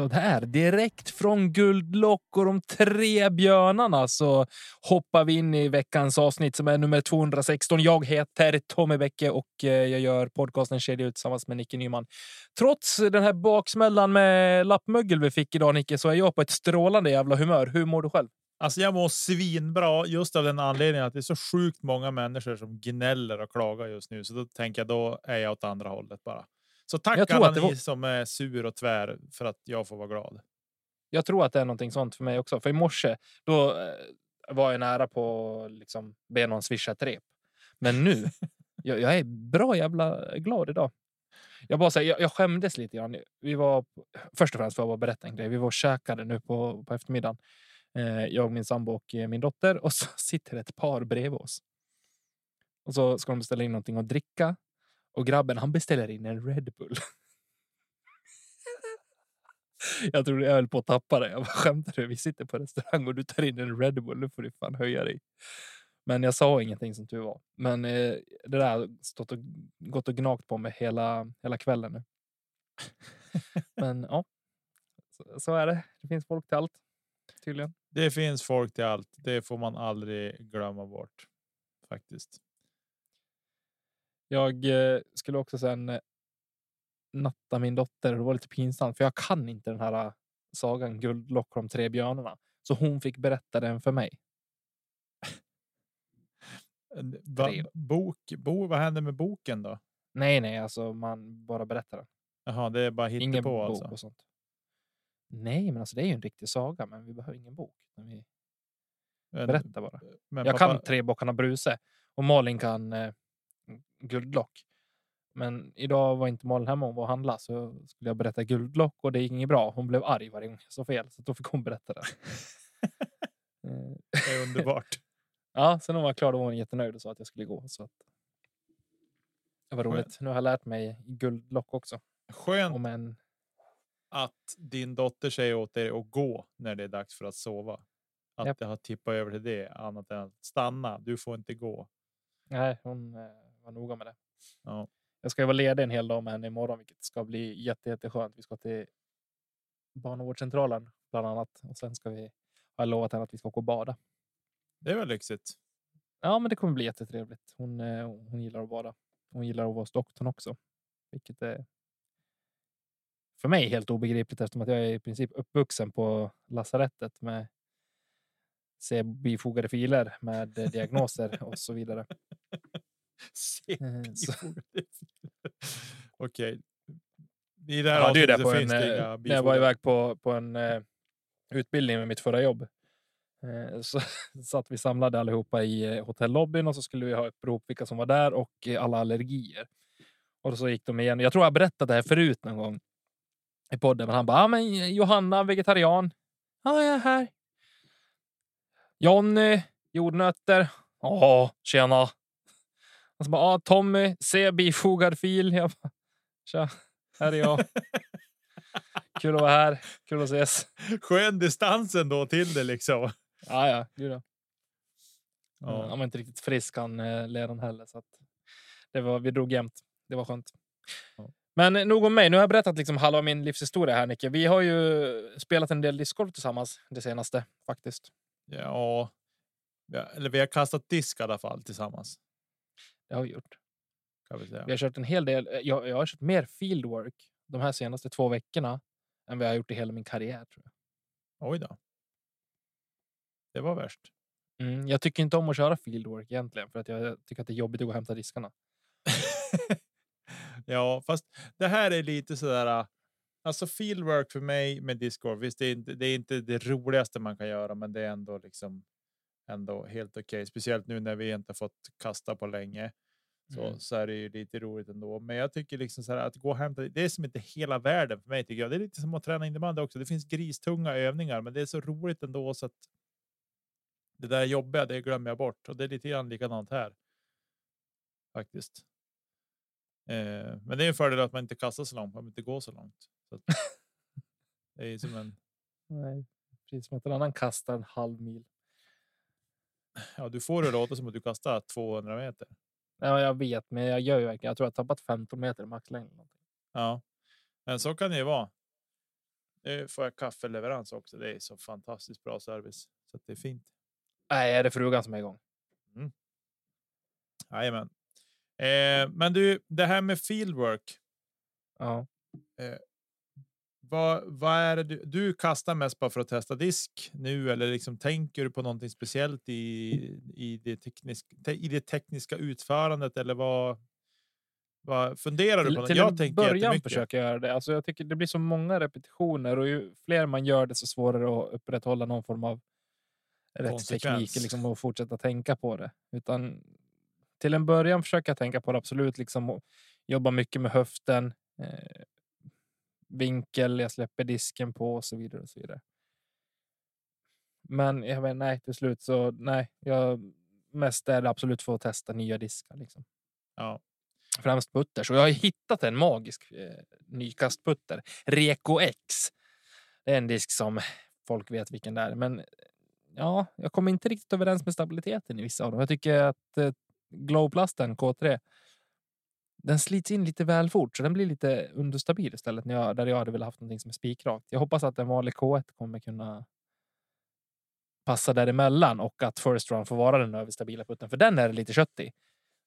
Sådär, direkt från Guldlock och de tre björnarna så hoppar vi in i veckans avsnitt som är nummer 216. Jag heter Tommy Bäcke och eh, jag gör podcasten Kedja ut tillsammans med Nicke Nyman. Trots den här baksmällan med lappmögel vi fick idag Nicke så är jag på ett strålande jävla humör. Hur mår du själv? Alltså jag mår svinbra just av den anledningen att det är så sjukt många människor som gnäller och klagar just nu. Så då tänker jag då är jag åt andra hållet bara. Så tack alla ni var... som är sur och tvär för att jag får vara glad. Jag tror att det är någonting sånt för mig också. För i morse då eh, var jag nära på liksom be någon swisha ett rep. Men nu, jag, jag, är bra jävla glad idag. Jag bara säger, jag, jag skämdes lite grann. Vi var först och främst för att bara berätta en grej. Vi var och käkade nu på, på eftermiddagen. Eh, jag, min sambo och eh, min dotter och så sitter ett par bredvid oss. Och så ska de beställa in någonting att dricka och grabben han beställer in en Red Bull. jag trodde jag höll på att tappa det. Jag bara, skämtar du? Vi sitter på restaurang och du tar in en Red Bull. Nu får du fan höja dig. Men jag sa ingenting som tur var. Men eh, det där har stått och gått och gnagt på mig hela, hela kvällen nu. Men ja, så, så, är det. Det finns folk till allt. Tydligen. Det finns folk till allt. Det får man aldrig glömma bort faktiskt. Jag eh, skulle också sen eh, natta min dotter. Det var lite pinsamt för jag kan inte den här eh, sagan Guldlock och de tre björnarna. Så hon fick berätta den för mig. Va, bok, bo, vad händer med boken då? Nej, nej, alltså man bara berättar den. Jaha, det är bara ingen på bok alltså. och sånt. Nej, men alltså det är ju en riktig saga, men vi behöver ingen bok. Vi berättar bara. jag pappa... kan Tre bockarna Bruse och Malin kan eh, guldlock. Men idag var inte Malin hemma, hon var och handla så skulle jag berätta guldlock och det gick inget bra. Hon blev arg varje gång jag sa fel så då fick hon berätta det. det är underbart. ja, sen hon var klar då var hon jättenöjd och sa att jag skulle gå. Så att... Det var roligt. Nu har jag lärt mig guldlock också. Skönt en... att din dotter säger åt dig att gå när det är dags för att sova. Att yep. det har tippat över till det annat än att stanna. Du får inte gå. Nej, hon eh, var noga med det. Ja. Jag ska ju vara ledig en hel dag med henne imorgon, vilket ska bli jätte, jätteskönt. Vi ska till barnavårdscentralen bland annat och sen ska vi ha lovat henne att vi ska åka och bada. Det är väl lyxigt. Ja, men det kommer bli jättetrevligt. Hon, eh, hon gillar att bada. Hon gillar att vara hos doktorn också, vilket är för mig helt obegripligt eftersom att jag är i princip uppvuxen på lasarettet med se bifogade filer med diagnoser och så vidare. Eh, Okej. I det här jag det på en, eh, när jag var iväg på, på en uh, utbildning med mitt förra jobb. Uh, så satt vi samlade allihopa i uh, hotellobbyn och så skulle vi ha prov vilka som var där och alla allergier. Och så gick de igen. Jag tror jag berättat det här förut någon gång i podden, men han bara, ah, men Johanna vegetarian. Ja, jag är här. Jonny jordnötter. Ja, tjena. Och så bara, ah, Tommy, se bifogad fil. Jag bara, Tja, här är jag. Kul att vara här. Kul att ses. Skön distansen då till det liksom. Ja, ja, gud ja. ja. Han var inte riktigt frisk han eh, ledaren heller, så att det var, vi drog jämnt. Det var skönt. Ja. Men nog om mig. Nu har jag berättat liksom halva min livshistoria här, Nicke. Vi har ju spelat en del discgolf tillsammans det senaste faktiskt. Ja, ja eller vi har kastat disk i alla fall tillsammans. Det har vi gjort. Vi, vi, har kört en hel del. Eh, jag, jag har kört mer fieldwork de här senaste två veckorna än vad jag har gjort i hela min karriär. Tror jag. Oj då. Det var värst. Mm, jag tycker inte om att köra fieldwork egentligen för att jag tycker att det är jobbigt att gå och hämta diskarna. ja, fast det här är lite så där. Alltså fieldwork för mig med Discord. Visst, det är inte det, är inte det roligaste man kan göra, men det är ändå liksom ändå helt okej, okay. speciellt nu när vi inte fått kasta på länge. Så, mm. så är det ju lite roligt ändå. Men jag tycker liksom så här att gå och hämta. Det är som inte hela världen för mig tycker jag. Det är lite som att träna innebandy också. Det finns gristunga övningar, men det är så roligt ändå så att. Det där jobbiga, det glömmer jag bort och det är lite grann likadant här. Faktiskt. Eh, men det är en fördel att man inte kastar så långt, man inte går så långt. Så det är som en. Nej, precis som att en annan kastar en halv mil. Ja, du får det låta som att du kastar 200 meter. Ja, jag vet, men jag gör ju verkligen. Jag tror jag tappat 15 meter maxlängd. Ja, men så kan det ju vara. Nu får jag kaffeleverans också. Det är så fantastiskt bra service så det är fint. Nej, är det frugan som är igång? Mm. Jajamän. Eh, men du, det här med fieldwork. Ja. Eh, vad, vad är det du, du kastar mest bara för att testa disk nu eller liksom tänker du på någonting speciellt i, i, det, teknisk, i det tekniska utförandet eller vad? Vad funderar du på? Till, jag en början försöker jag göra det. Alltså jag tycker det blir så många repetitioner och ju fler man gör det så svårare att upprätthålla någon form av rätt teknik liksom, och fortsätta tänka på det. Utan till en början försöka tänka på det absolut liksom jobba mycket med höften. Eh, vinkel jag släpper disken på och så vidare och så vidare. Men jag vet, nej, till slut så nej, jag mest är det absolut för att testa nya diskar. Liksom. Ja. Främst putter. Så jag har hittat en magisk eh, nykastputter. Reko X. Det är en disk som folk vet vilken det är. Men ja, jag kommer inte riktigt överens med stabiliteten i vissa av dem. Jag tycker att eh, Glowplasten K3 den slits in lite väl fort så den blir lite understabil istället när jag, där jag hade velat haft någonting som är spikrakt. Jag hoppas att en vanlig K1 kommer kunna passa däremellan och att First Run får vara den överstabila putten, för den är lite köttig,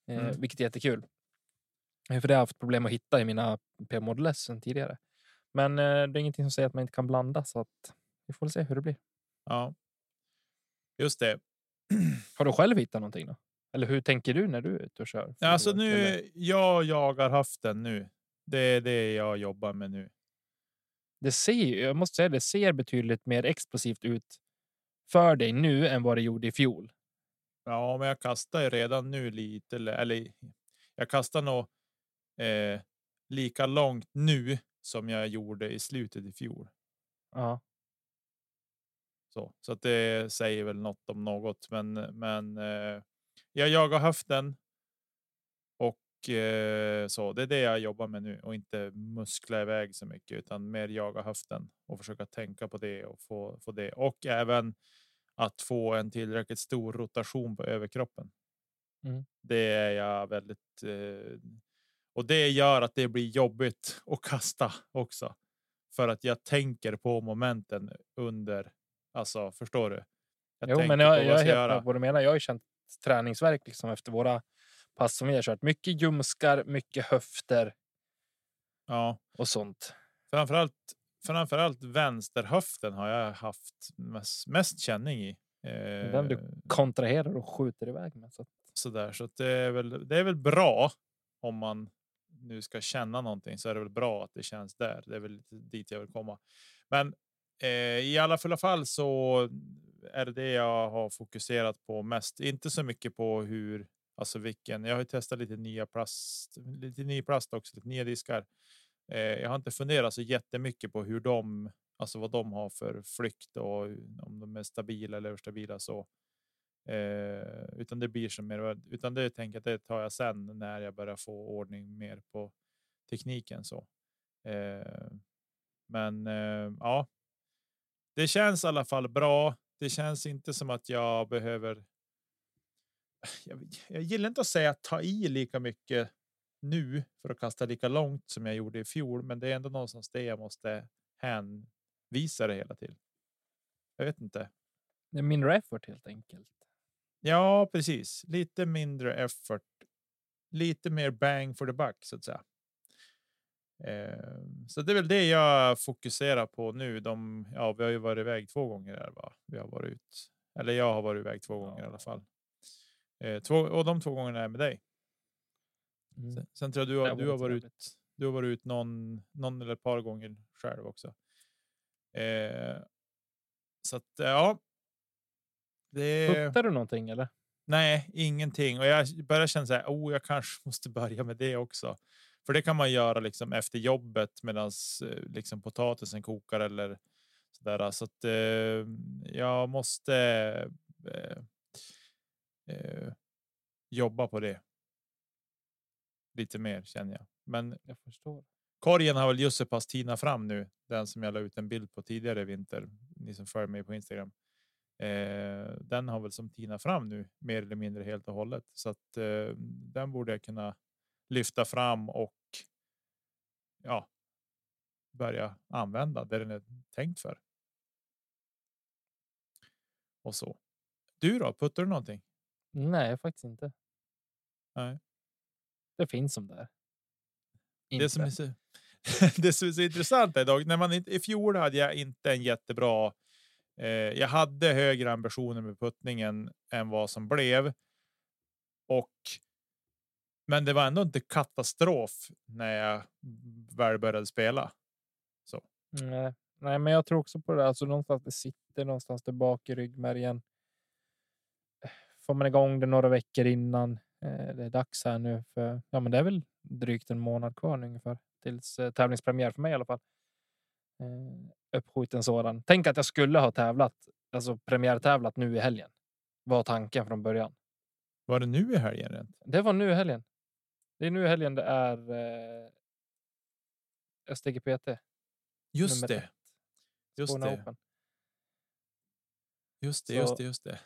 eh, mm. vilket är jättekul. Eh, för det har jag haft problem att hitta i mina P-Model sen tidigare. Men eh, det är ingenting som säger att man inte kan blanda så att vi får se hur det blir. Ja, just det. Har du själv hittat någonting då? Eller hur tänker du när du är ute och kör? Alltså nu, eller? jag jagar höften nu. Det är det jag jobbar med nu. Det ser, jag måste säga, det ser betydligt mer explosivt ut för dig nu än vad det gjorde i fjol. Ja, men jag kastar redan nu lite, eller jag kastar nog eh, lika långt nu som jag gjorde i slutet i fjol. Ja. Så, så att det säger väl något om något, men men eh, jag jagar höften. Och eh, så det är det jag jobbar med nu och inte muskla iväg så mycket utan mer jaga höften och försöka tänka på det och få, få det och även att få en tillräckligt stor rotation på överkroppen. Mm. Det är jag väldigt. Eh, och det gör att det blir jobbigt att kasta också för att jag tänker på momenten under. Alltså förstår du? Jag jo, men jag, jag är helt med vad du menar. Jag har ju känt träningsverk liksom efter våra pass som vi har kört. Mycket ljumskar, mycket höfter. Ja, och sånt. Framförallt, framförallt vänsterhöften har jag haft mest, mest känning i. Eh, Den du kontraherar och skjuter iväg med. Så, så där så att det är väl. Det är väl bra om man nu ska känna någonting så är det väl bra att det känns där. Det är väl dit jag vill komma. Men eh, i alla fall så är det det jag har fokuserat på mest. Inte så mycket på hur, alltså vilken. Jag har testat lite nya plast, lite ny plast också, lite nya diskar. Eh, jag har inte funderat så jättemycket på hur de, alltså vad de har för flykt och om de är stabila eller överstabila så. Eh, utan det blir som mer, utan det tänker jag det tar jag sen när jag börjar få ordning mer på tekniken så. Eh, men eh, ja, det känns i alla fall bra det känns inte som att jag behöver. Jag, jag gillar inte att säga ta i lika mycket nu för att kasta lika långt som jag gjorde i fjol, men det är ändå någonstans det jag måste hänvisa det hela till. Jag vet inte. Det är mindre effort helt enkelt. Ja, precis. Lite mindre effort. Lite mer bang for the buck så att säga. Ehm, så det är väl det jag fokuserar på nu. De, ja, vi har ju varit iväg två gånger här. Va? Vi har varit ut Eller jag har varit iväg två gånger ja. i alla fall. Eh, två, och de två gångerna är med dig. Mm. Sen, sen, tror jag du har, du har varit ut. Du har varit ut någon, någon eller ett par gånger själv också. Eh, så att ja. Det... Puttar du någonting eller? Nej, ingenting. Och jag börjar känna så här. Oh, jag kanske måste börja med det också. För det kan man göra liksom efter jobbet medan eh, liksom potatisen kokar eller så där. Så att eh, jag måste eh, eh, jobba på det. Lite mer känner jag, men jag förstår. Korgen har väl just så pass tina fram nu. Den som jag la ut en bild på tidigare i vinter. Ni som följer mig på Instagram. Eh, den har väl som tina fram nu mer eller mindre helt och hållet så att eh, den borde jag kunna lyfta fram och. Ja. Börja använda det den är tänkt för. Och så. Du då? Puttar du någonting? Nej, faktiskt inte. Nej. Det finns som det är. Det som är så, det som är så intressant idag när man i fjol hade jag inte en jättebra. Eh, jag hade högre ambitioner med puttningen än vad som blev. Och. Men det var ändå inte katastrof när jag väl började spela. Så. Nej, nej, men jag tror också på det. Alltså någonstans det sitter någonstans där bak i ryggmärgen. Får man igång det några veckor innan eh, det är dags här nu för ja, men det är väl drygt en månad kvar ungefär tills eh, tävlingspremiär för mig i alla fall. Eh, uppskjuten sådan. Tänk att jag skulle ha tävlat, alltså premiärtävlat nu i helgen. Var tanken från början. Var det nu i helgen? Rent? Det var nu i helgen. Det är nu i helgen det är eh, STGPT. Just det. Just det. Open. Just det, just det, just det.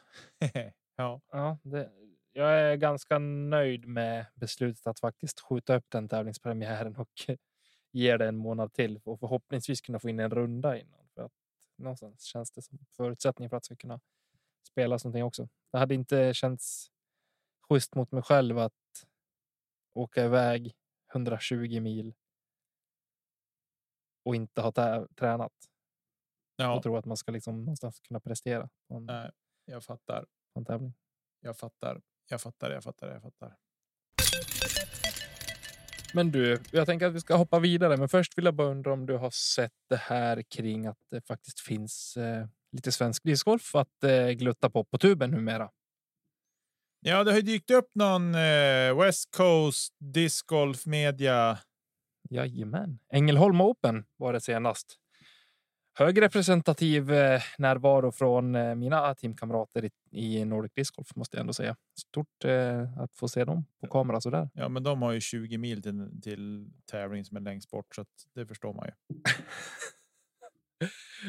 ja, ja det, jag är ganska nöjd med beslutet att faktiskt skjuta upp den tävlingspremiären och ge det en månad till och förhoppningsvis kunna få in en runda innan. För att någonstans känns det som förutsättning för att ska kunna spela någonting också. Det hade inte känts schysst mot mig själv att åka iväg 120 mil. Och inte ha tränat. Ja. Och tro att man ska liksom någonstans kunna prestera. En, Nej, jag fattar. en tävling. Jag fattar. Jag fattar. Jag fattar. Jag fattar. Men du, jag tänker att vi ska hoppa vidare. Men först vill jag bara undra om du har sett det här kring att det faktiskt finns eh, lite svensk discgolf att eh, glutta på på tuben numera. Ja, det har dykt upp någon eh, West Coast discgolf media. Jajamän. Ängelholm Open var det senast högrepresentativ eh, närvaro från eh, mina teamkamrater i, Nordic Disc Golf måste jag ändå säga. Stort eh, att få se dem på kamera så där. Ja, men de har ju 20 mil till, till tävling som är längst bort så det förstår man ju.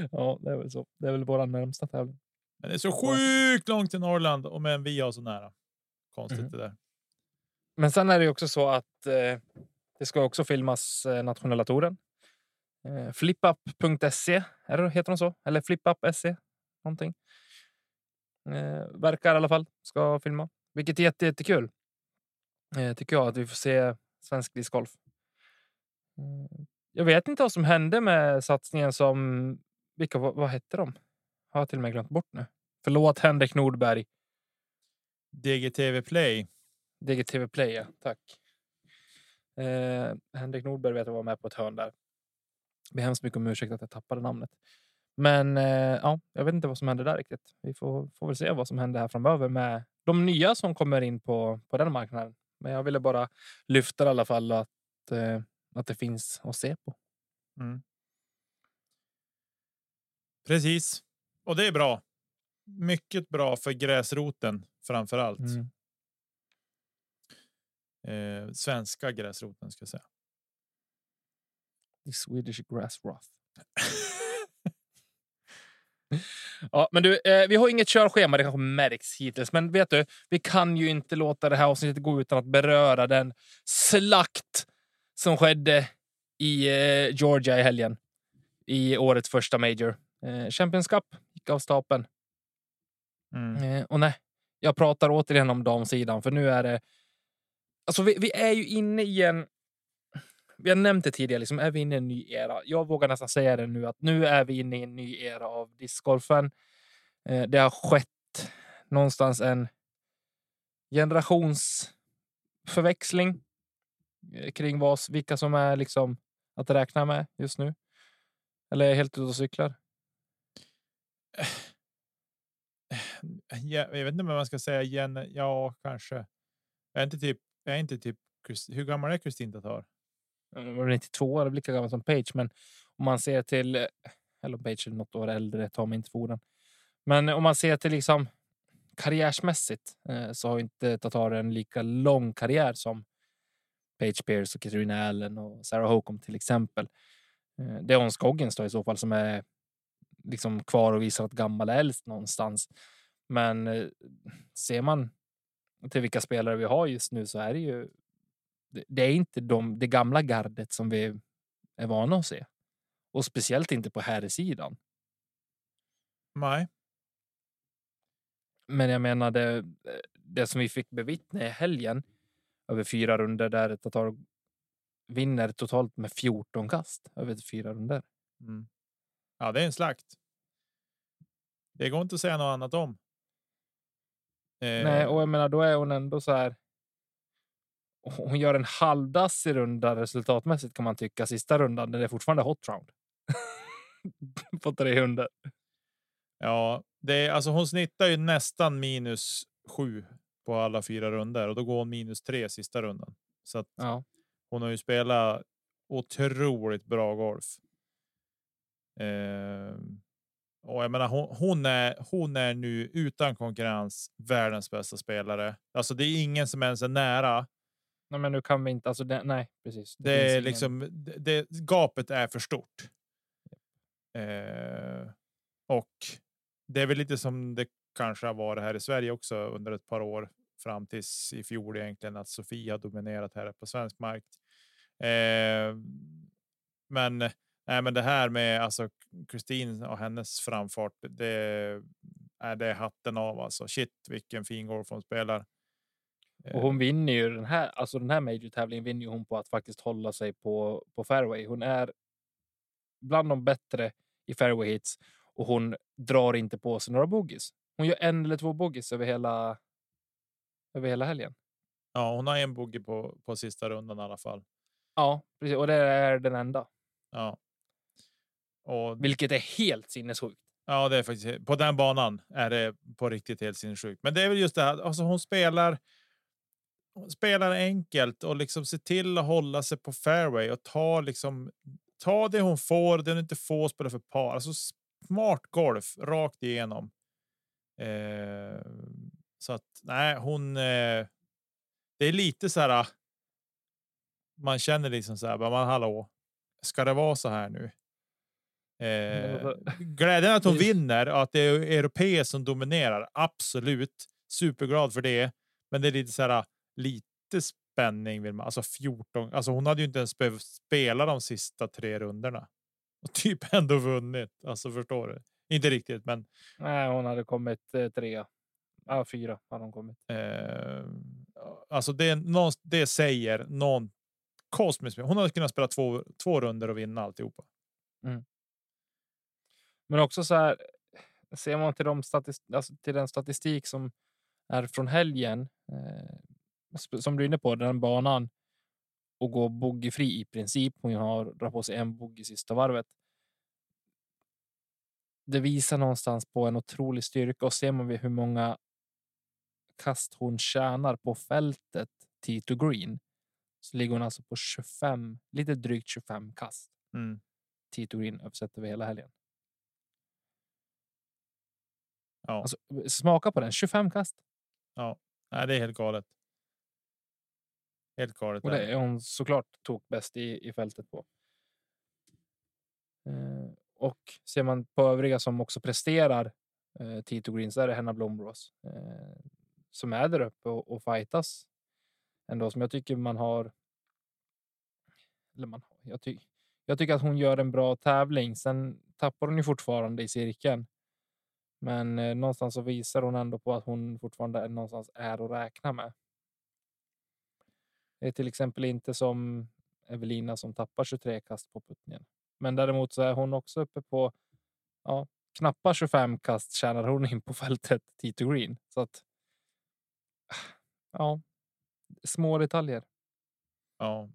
ja, det är väl så. Det är väl våra närmsta tävling. Men det är så sjukt långt till Norrland och men vi har så nära. Konstigt mm. det där. Men sen är det också så att eh, det ska också filmas eh, nationella touren Eh, Flippup.se, heter de så? Eller flippup.se? Någonting. Eh, verkar i alla fall ska filma, vilket är jätte, jättekul. Eh, tycker jag att vi får se svensk discgolf. Eh, jag vet inte vad som hände med satsningen som vilka vad, vad hette de? Har jag till och med glömt bort nu. Förlåt Henrik Nordberg. DGTV Play. DGTV Play, ja. Tack. Eh, Henrik Nordberg vet jag var med på ett hörn där ber hemskt mycket om ursäkt att jag tappade namnet. Men eh, ja, jag vet inte vad som händer där riktigt. Vi får, får väl se vad som händer här framöver med de nya som kommer in på, på den marknaden. Men jag ville bara lyfta i alla fall att, eh, att det finns att se på. Mm. Precis. Och det är bra. Mycket bra för gräsroten framför allt. Mm. Eh, svenska gräsroten ska jag säga. The Swedish Grass Roth. ja, men du, eh, vi har inget körschema. Det kanske märks hittills, men vet du, vi kan ju inte låta det här avsnittet gå utan att beröra den slakt som skedde i eh, Georgia i helgen i årets första major. Eh, Champions Cup gick av stapeln. Mm. Eh, och nej, jag pratar återigen om damsidan, för nu är det. Alltså, vi, vi är ju inne i en vi har nämnt det tidigare, liksom, är vi inne i en ny era? Jag vågar nästan säga det nu att nu är vi inne i en ny era av discgolfen. Eh, det har skett någonstans en generationsförväxling eh, kring vad, vilka som är liksom att räkna med just nu. Eller är jag helt ute och cyklar? Jag vet inte vad man ska säga igen. Ja, kanske. Jag är inte typ. Jag är inte typ. Hur gammal är Kristin Tatar? Hon är 92 år, lika gammal som Page, men om man ser till eller Page är något år äldre, ta mig inte för Men om man ser till liksom karriärsmässigt eh, så har inte Tatar en lika lång karriär som Page Pierce och Katarina Allen och Sarah Hocum till exempel. Eh, det är hon Skoggins då i så fall som är liksom kvar och visar att gammal är äldst någonstans. Men eh, ser man till vilka spelare vi har just nu så är det ju. Det är inte de, det gamla gardet som vi är vana att se och speciellt inte på här sidan. Nej. Men jag menar det, det som vi fick bevittna i helgen över fyra runder där Tatar vinner totalt med 14 kast över fyra runder. Mm. Ja, det är en slakt. Det går inte att säga något annat om. Eh... Nej, och jag menar, då är hon ändå så här. Hon gör en halvdassig runda resultatmässigt kan man tycka sista rundan. Det är fortfarande hot round. på 300. Ja, det är alltså hon snittar ju nästan minus sju på alla fyra runder och då går hon minus tre sista rundan. Så att ja. hon har ju spelat otroligt bra golf. Eh, och jag menar, hon, hon, är, hon är nu utan konkurrens världens bästa spelare. Alltså, det är ingen som ens är nära. Nej, men nu kan vi inte. Alltså, det, nej, precis. Det, det är liksom det, det, gapet är för stort. Eh, och det är väl lite som det kanske har varit här i Sverige också under ett par år fram tills i fjol egentligen att Sofia dominerat här på svensk mark. Eh, men nej, men det här med alltså Kristin och hennes framfart. Det är det hatten av alltså. Shit, vilken fin golf hon spelar. Och hon vinner ju den här, alltså den här major tävlingen vinner hon på att faktiskt hålla sig på på fairway. Hon är bland de bättre i fairway hits och hon drar inte på sig några bogeys. Hon gör en eller två bogeys över hela. Över hela helgen. Ja, hon har en bogey på på sista rundan i alla fall. Ja, precis. Och det är den enda. Ja. Och... Vilket är helt sinnessjukt. Ja, det är faktiskt på den banan är det på riktigt helt sinnessjukt. Men det är väl just det här. Alltså, hon spelar. Hon spelar enkelt och liksom se till att hålla sig på fairway och ta liksom ta det hon får, det hon inte får spela för par. Alltså smart golf rakt igenom. Eh, så att nej, hon. Eh, det är lite så här. Man känner liksom så här, man hallå, ska det vara så här nu? Eh, glädjen att hon vinner och att det är europeer som dominerar. Absolut superglad för det. Men det är lite så här lite spänning vill man. Alltså 14. Alltså hon hade ju inte ens behövt spela de sista tre rundorna och typ ändå vunnit. Alltså förstår du? Inte riktigt, men. Nej, hon hade kommit eh, trea. Ja, fyra hade hon kommit. Eh, alltså det, någon, det säger någon kosmisk. Hon hade kunnat spela två, två runder och vinna alltihopa. Mm. Men också så här. Ser man till, de statist, alltså till den statistik som är från helgen eh, som du är inne på, den banan och gå bogeyfri i princip. Hon har drar på sig en bogey sista varvet. Det visar någonstans på en otrolig styrka och ser man hur många kast hon tjänar på fältet tee to green så ligger hon alltså på 25, lite drygt 25 kast. Mm. Tee to green översett över hela helgen. Ja. Alltså, smaka på den 25 kast. Ja, Nej, det är helt galet. Helt galet. Och det är hon såklart tok bäst i, i fältet på. Eh, och ser man på övriga som också presterar eh, Tito Green så är Henna Blomros eh, som är där uppe och, och fightas. Ändå som jag tycker man har. Eller man har. Jag, ty, jag tycker att hon gör en bra tävling. Sen tappar hon ju fortfarande i cirkeln. Men eh, någonstans så visar hon ändå på att hon fortfarande är någonstans är att räkna med. Det är till exempel inte som Evelina som tappar 23 kast på puttningen. Men däremot så är hon också uppe på ja, knappa 25 kast tjänar hon in på fältet Tito Green. Så att. Ja, små detaljer. Ja,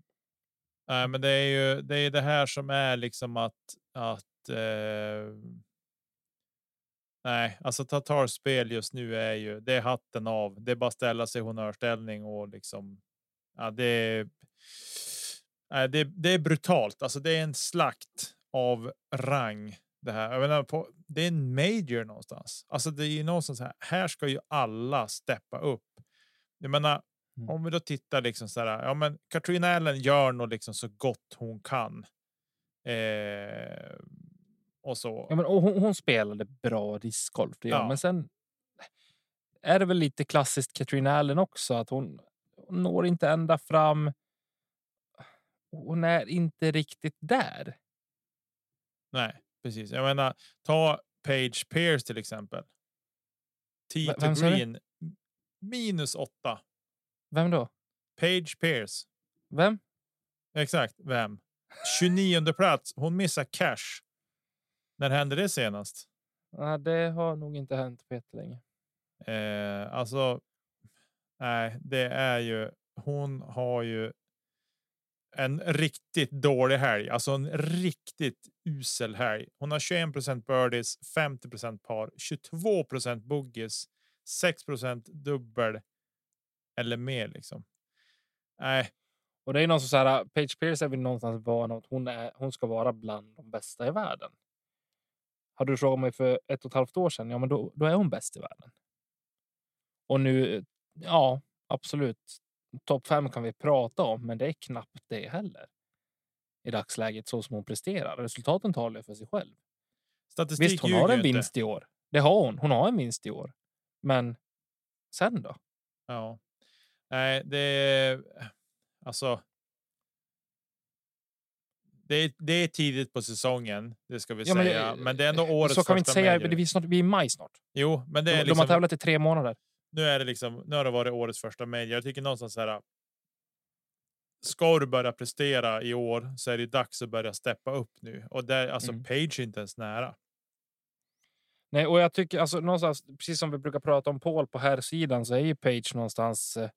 Nej, men det är ju det är det här som är liksom att att. Eh, nej, alltså Tatars spel just nu är ju det är hatten av. Det är bara ställa sig i honnörställning och liksom. Ja, det är. Det, det är brutalt. Alltså, det är en slakt av rang det här. Jag menar, på, det är en major någonstans. Alltså, det är ju någonstans här. Här ska ju alla steppa upp. Jag menar, Mm. Om vi då tittar liksom så här. Ja, men Katrina Allen gör nog liksom så gott hon kan. Eh, och så. Ja, men, och hon, hon spelade bra discgolf, ja. men sen är det väl lite klassiskt Katrina Allen också att hon, hon når inte ända fram. Hon är inte riktigt där. Nej, precis. Jag menar, ta Page Pierce till exempel. Tito Green minus åtta vem då? Page Pierce. Vem? Exakt, vem? 29 plats. Hon missar cash. När hände det senast? Nej, det har nog inte hänt på jättelänge. Eh, alltså, nej, det är ju. Hon har ju. En riktigt dålig helg, alltså en riktigt usel helg. Hon har 21% birdies, 50% par, 22% boogies, 6% dubbel eller mer liksom. Nej. Och det är någon som så här, Page Pierce är väl någonstans van att hon, är, hon ska vara bland de bästa i världen. Hade du frågat mig för ett och ett halvt år sedan, ja, men då, då är hon bäst i världen. Och nu, ja, absolut. Topp fem kan vi prata om, men det är knappt det heller. I dagsläget så som hon presterar. Resultaten talar för sig själv. Statistik Visst, hon har en vinst i år. Det har hon. Hon har en vinst i år. Men sen då? Ja. Nej, det är alltså. Det är, det är tidigt på säsongen, det ska vi ja, säga. Men, men, det är ändå årets Så kan vi inte säga. Det är snart, vi är i maj snart. Jo, men det är de, liksom, de har tävlat i tre månader. Nu är det liksom. Nu har det varit årets första major. Jag tycker någonstans så här. Ska du börja prestera i år så är det dags att börja steppa upp nu och där alltså mm. Page inte ens nära. Nej, och jag tycker alltså någonstans precis som vi brukar prata om Paul på här sidan så är ju Page någonstans eh,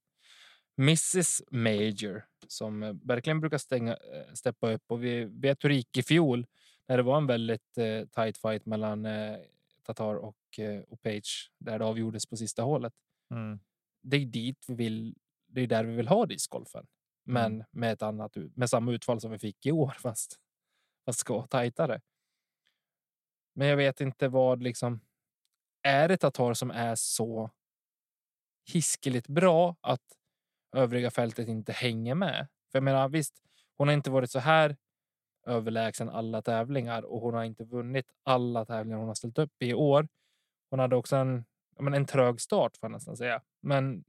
Mrs Major som eh, verkligen brukar stänga, eh, steppa upp. Och vi vet hur det gick i fjol när det var en väldigt eh, tight fight mellan eh, Tatar och, eh, och Page där det avgjordes på sista hålet. Mm. Det är dit vi vill. Det är där vi vill ha discgolfen, men mm. med ett annat med samma utfall som vi fick i år, fast fast ska tajtare. Men jag vet inte vad liksom. Är det Tatar som är så hiskeligt bra att övriga fältet inte hänger med. För jag menar, visst, hon har inte varit så här överlägsen alla tävlingar och hon har inte vunnit alla tävlingar hon har ställt upp i år. Hon hade också en, men en trög start får jag nästan säga. Men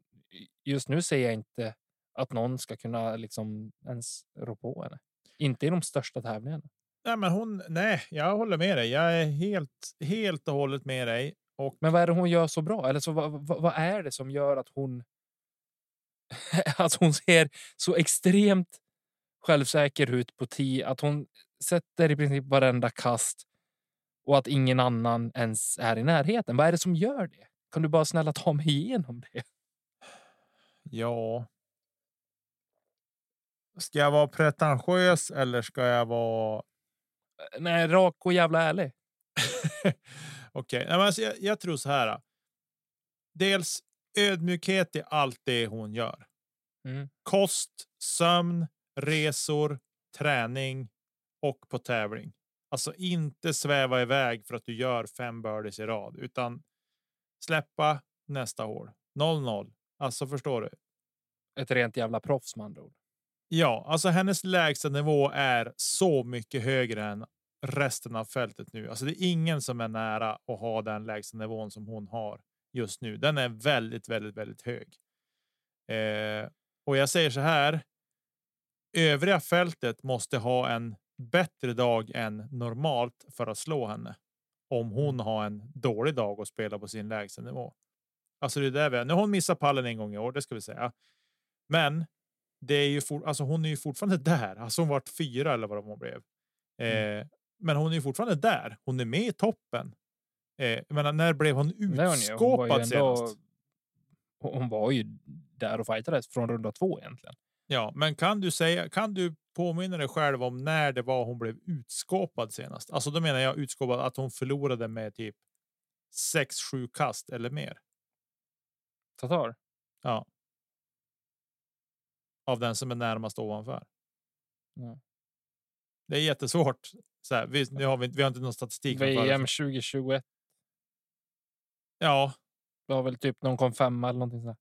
just nu ser jag inte att någon ska kunna liksom ens rå på henne. Inte i de största tävlingarna. Nej, men hon. Nej, jag håller med dig. Jag är helt, helt och hållet med dig. Och... Men vad är det hon gör så bra? Eller så vad, vad, vad är det som gör att hon alltså hon ser så extremt självsäker ut på tee att hon sätter i princip varenda kast och att ingen annan ens är i närheten. Vad är det som gör det? Kan du bara snälla ta mig igenom det? Ja. Ska jag vara pretentiös eller ska jag vara? Eh, nej, rak och jävla ärlig. Okej, okay. alltså, jag, jag tror så här. Dels ödmjukhet i allt det hon gör. Mm. Kost, sömn, resor, träning och på tävling. Alltså inte sväva iväg för att du gör fem birdies i rad, utan släppa nästa hål. 0-0. Alltså förstår du? Ett rent jävla proffs med andra ord. Ja, alltså hennes lägsta nivå är så mycket högre än resten av fältet nu. Alltså det är ingen som är nära att ha den lägsta nivån som hon har just nu. Den är väldigt, väldigt, väldigt hög. Eh, och jag säger så här. Övriga fältet måste ha en bättre dag än normalt för att slå henne. Om hon mm. har en dålig dag och spelar på sin lägsta nivå. Alltså det är där vi är. Nu har hon missat pallen en gång i år, det ska vi säga. Men det är ju for, alltså hon är ju fortfarande där. Alltså hon vart fyra eller vad hon blev. Mm. Eh, men hon är ju fortfarande där. Hon är med i toppen. Eh, men när blev hon utskåpad hon senast? hon var ju där och fightades från runda två egentligen. Ja, men kan du säga, kan du påminna dig själv om när det var hon blev utskåpad senast? Alltså då menar jag utskåpad att hon förlorade med typ 6-7 kast eller mer. Tatar? Ja. Av den som är närmast ovanför. Mm. Det är jättesvårt. Så här, vi, nu har vi, vi har inte någon statistik. VM 2021. Ja. Det var väl typ någon kom femma eller någonting sånt.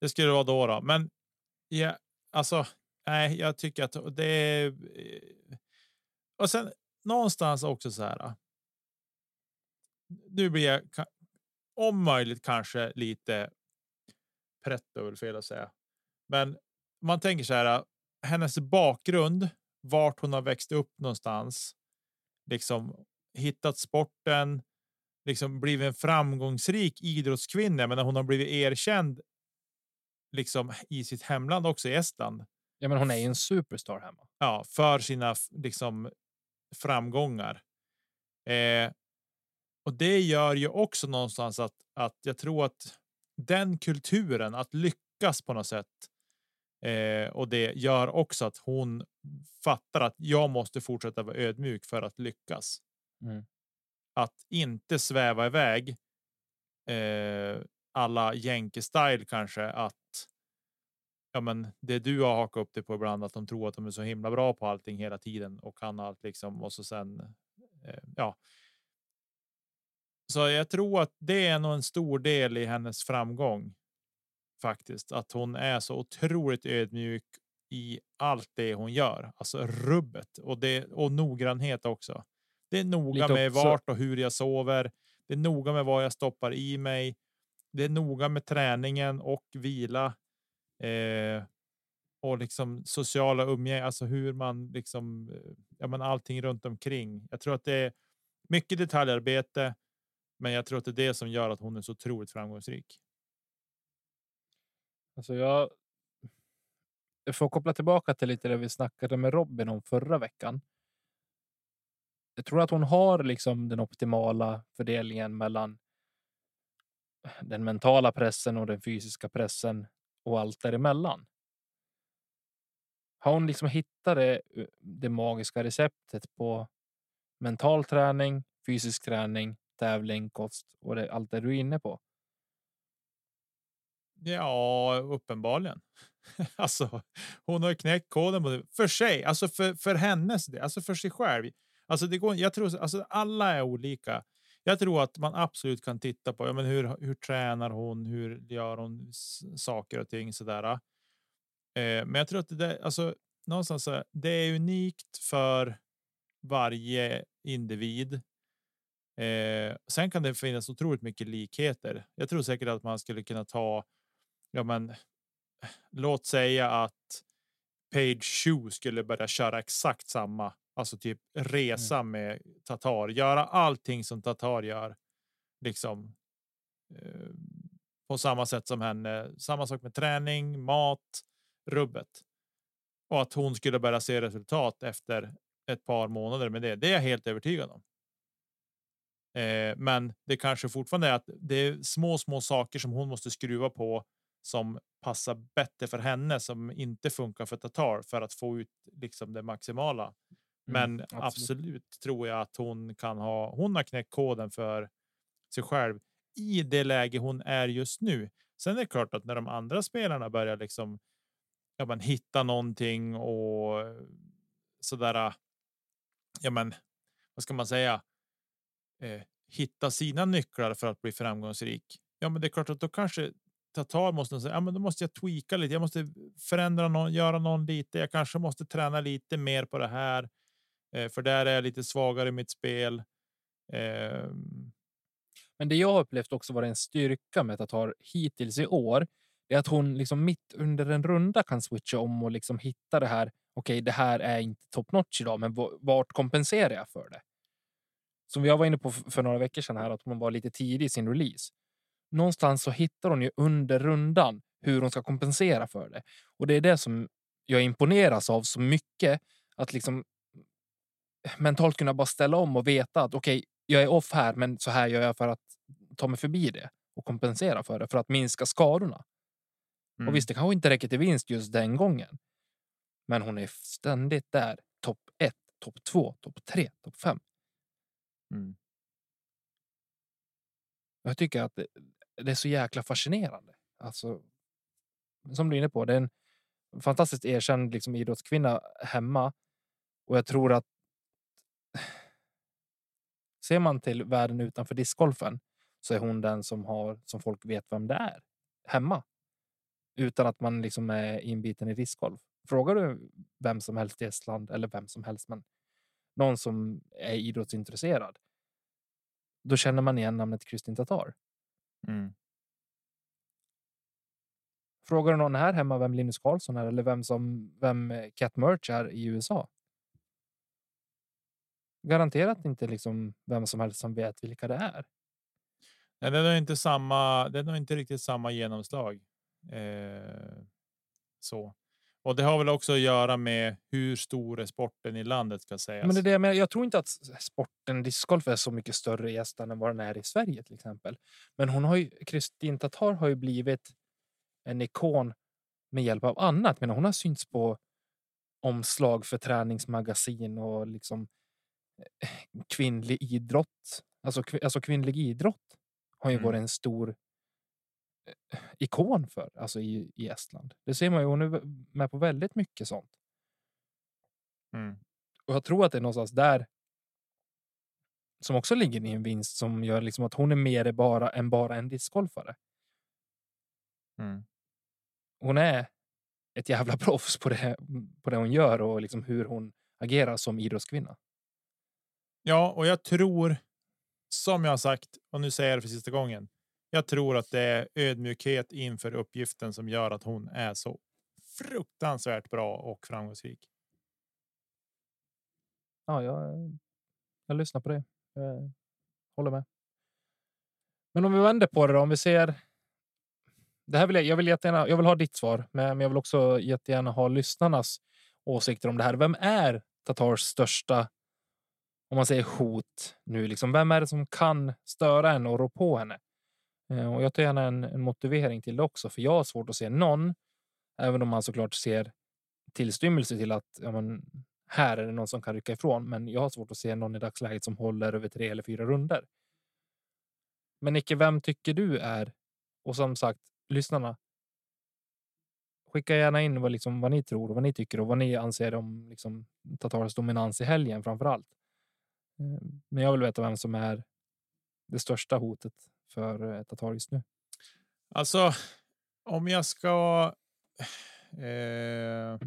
Det skulle vara då, då. men ja, alltså, nej, jag tycker att det är. Eh, och sen någonstans också så här. Nu blir jag om möjligt kanske lite pretto, väl fel att säga. Men man tänker så här. Hennes bakgrund, vart hon har växt upp någonstans, liksom hittat sporten, liksom blivit en framgångsrik idrottskvinna. Men hon har blivit erkänd liksom i sitt hemland också i Estland. Ja, men hon är ju en superstar hemma. Ja, för sina liksom framgångar. Eh, och det gör ju också någonstans att, att jag tror att den kulturen att lyckas på något sätt. Eh, och det gör också att hon fattar att jag måste fortsätta vara ödmjuk för att lyckas. Mm. Att inte sväva iväg. Eh, alla jänke-style kanske att. Ja, men det du har hakat upp det på ibland att de tror att de är så himla bra på allting hela tiden och kan allt liksom och så sen. Eh, ja, så jag tror att det är nog en stor del i hennes framgång. Faktiskt att hon är så otroligt ödmjuk i allt det hon gör, alltså rubbet och det och noggrannhet också. Det är noga med vart och hur jag sover. Det är noga med vad jag stoppar i mig. Det är noga med träningen och vila. Eh, och liksom sociala umgänge, alltså hur man liksom, eh, ja, men allting runt omkring. Jag tror att det är mycket detaljarbete men jag tror att det är det som gör att hon är så otroligt framgångsrik. Alltså jag. Jag får koppla tillbaka till lite det vi snackade med Robin om förra veckan. Jag tror att hon har liksom den optimala fördelningen mellan. Den mentala pressen och den fysiska pressen och allt däremellan. Har hon liksom hittat det, eh, det magiska receptet på mental träning, fysisk träning tävling, kost och det, allt det du är inne på? Ja, uppenbarligen. alltså, hon har knäckt koden för sig, alltså för, för hennes del, alltså för sig själv. Alltså, det går. Jag tror alltså alla är olika. Jag tror att man absolut kan titta på ja, men hur, hur tränar hon? Hur gör hon saker och ting så där. Eh, men jag tror att det där, alltså någonstans så det är unikt för varje individ. Eh, sen kan det finnas otroligt mycket likheter. Jag tror säkert att man skulle kunna ta. Ja, men låt säga att Page Shoe skulle börja köra exakt samma, alltså typ resa mm. med Tatar, göra allting som Tatar gör. Liksom. Eh, på samma sätt som henne. Samma sak med träning, mat, rubbet. Och att hon skulle börja se resultat efter ett par månader med det. Det är jag helt övertygad om. Eh, men det kanske fortfarande är att det är små, små saker som hon måste skruva på som passar bättre för henne som inte funkar för Tatar för att få ut liksom det maximala. Mm, men mm, absolut. absolut. tror jag att hon kan ha. Hon har knäckt koden för sig själv i det läge hon är just nu. Sen är det klart att när de andra spelarna börjar liksom ja, men hitta någonting och så där. Ja, men vad ska man säga? eh, hitta sina nycklar för att bli framgångsrik. Ja, men det är klart att då kanske Tatar måste säga, ja, men då måste jag tweaka lite. Jag måste förändra någon, göra någon lite. Jag kanske måste träna lite mer på det här, Eh, för där är jag lite svagare i mitt spel. Eh, men det jag upplevt också var en styrka med Tatar hittills i år är att hon liksom mitt under en runda kan switcha om och liksom hitta det här. Okej, okay, det här är inte top notch idag, men vart kompenserar jag för det? som jag var inne på för några veckor sedan här, att hon var lite tidig i sin release. Någonstans så hittar hon ju under rundan hur hon ska kompensera för det. Och det är det som jag imponeras av så mycket. Att liksom mentalt kunna bara ställa om och veta att okej, okay, jag är off här, men så här gör jag för att ta mig förbi det och kompensera för det för att minska skadorna. Mm. Och visst, det kanske inte räcker till vinst just den gången. Men hon är ständigt där. Topp ett, topp två, topp tre, topp fem. Mm. Jag tycker att det, det, är så jäkla fascinerande. Alltså, som du är inne på, det är en fantastiskt erkänd liksom, idrottskvinna hemma. Och jag tror att ser man till världen utanför discgolfen så är hon den som har som folk vet vem det är hemma. Utan att man liksom är inbiten i discgolf. Frågar du vem som helst i Estland eller vem som helst, men någon som är idrottsintresserad. Då känner man igen namnet Kristin Tatar. Mm. Frågar du någon här hemma vem Linus Karlsson är eller vem som vem Cat Merch är i USA? Garanterat inte liksom vem som helst som vet vilka det är. Nej, det är inte samma. Det är inte riktigt samma genomslag. Eh, så och det har väl också att göra med hur stor är sporten i landet ska sägas. Men det är det, men jag tror inte att sporten discgolf är så mycket större i Estland än vad den är i Sverige till exempel. Men hon har ju Kristin Tatar har ju blivit en ikon med hjälp av annat. Men hon har synts på omslag för träningsmagasin och liksom kvinnlig idrott. Alltså, alltså kvinnlig idrott har ju mm. varit en stor eh, ikon för alltså i, i Estland. Det ser man ju. Hon är med på väldigt mycket sånt. Mm. Och jag tror att det är någonstans där. Som också ligger i en vinst som gör liksom att hon är mer bara än bara en discgolfare. Mm hon är ett jävla proffs på det, på det hon gör och liksom hur hon agerar som idrottskvinna. Ja, och jag tror som jag har sagt och nu säger jag det för sista gången. Jag tror att det är ödmjukhet inför uppgiften som gör att hon är så fruktansvärt bra och framgångsrik. Ja, jag, jag lyssnar på det. Jag håller med. Men om vi vänder på det då, om vi ser det här vill jag, jag vill jättegärna, jag vill ha ditt svar, men jag vill också jättegärna ha lyssnarnas åsikter om det här. Vem är Tatars största, om man säger hot nu? Liksom, vem är det som kan störa henne och rå på henne? Eh, och jag tar gärna en, en motivering till det också, för jag har svårt att se någon, även om man såklart ser tillstymmelse till att ja, men, här är det någon som kan rycka ifrån. Men jag har svårt att se någon i dagsläget som håller över tre eller fyra runder. Men Nicke, vem tycker du är? Och som sagt, lyssnarna. Skicka gärna in vad, liksom, vad ni tror och vad ni tycker och vad ni anser om liksom, Tatars dominans i helgen framför allt. Eh, men jag vill veta vem som är det största hotet för eh, Tatar just nu. Alltså, om jag ska. Eh,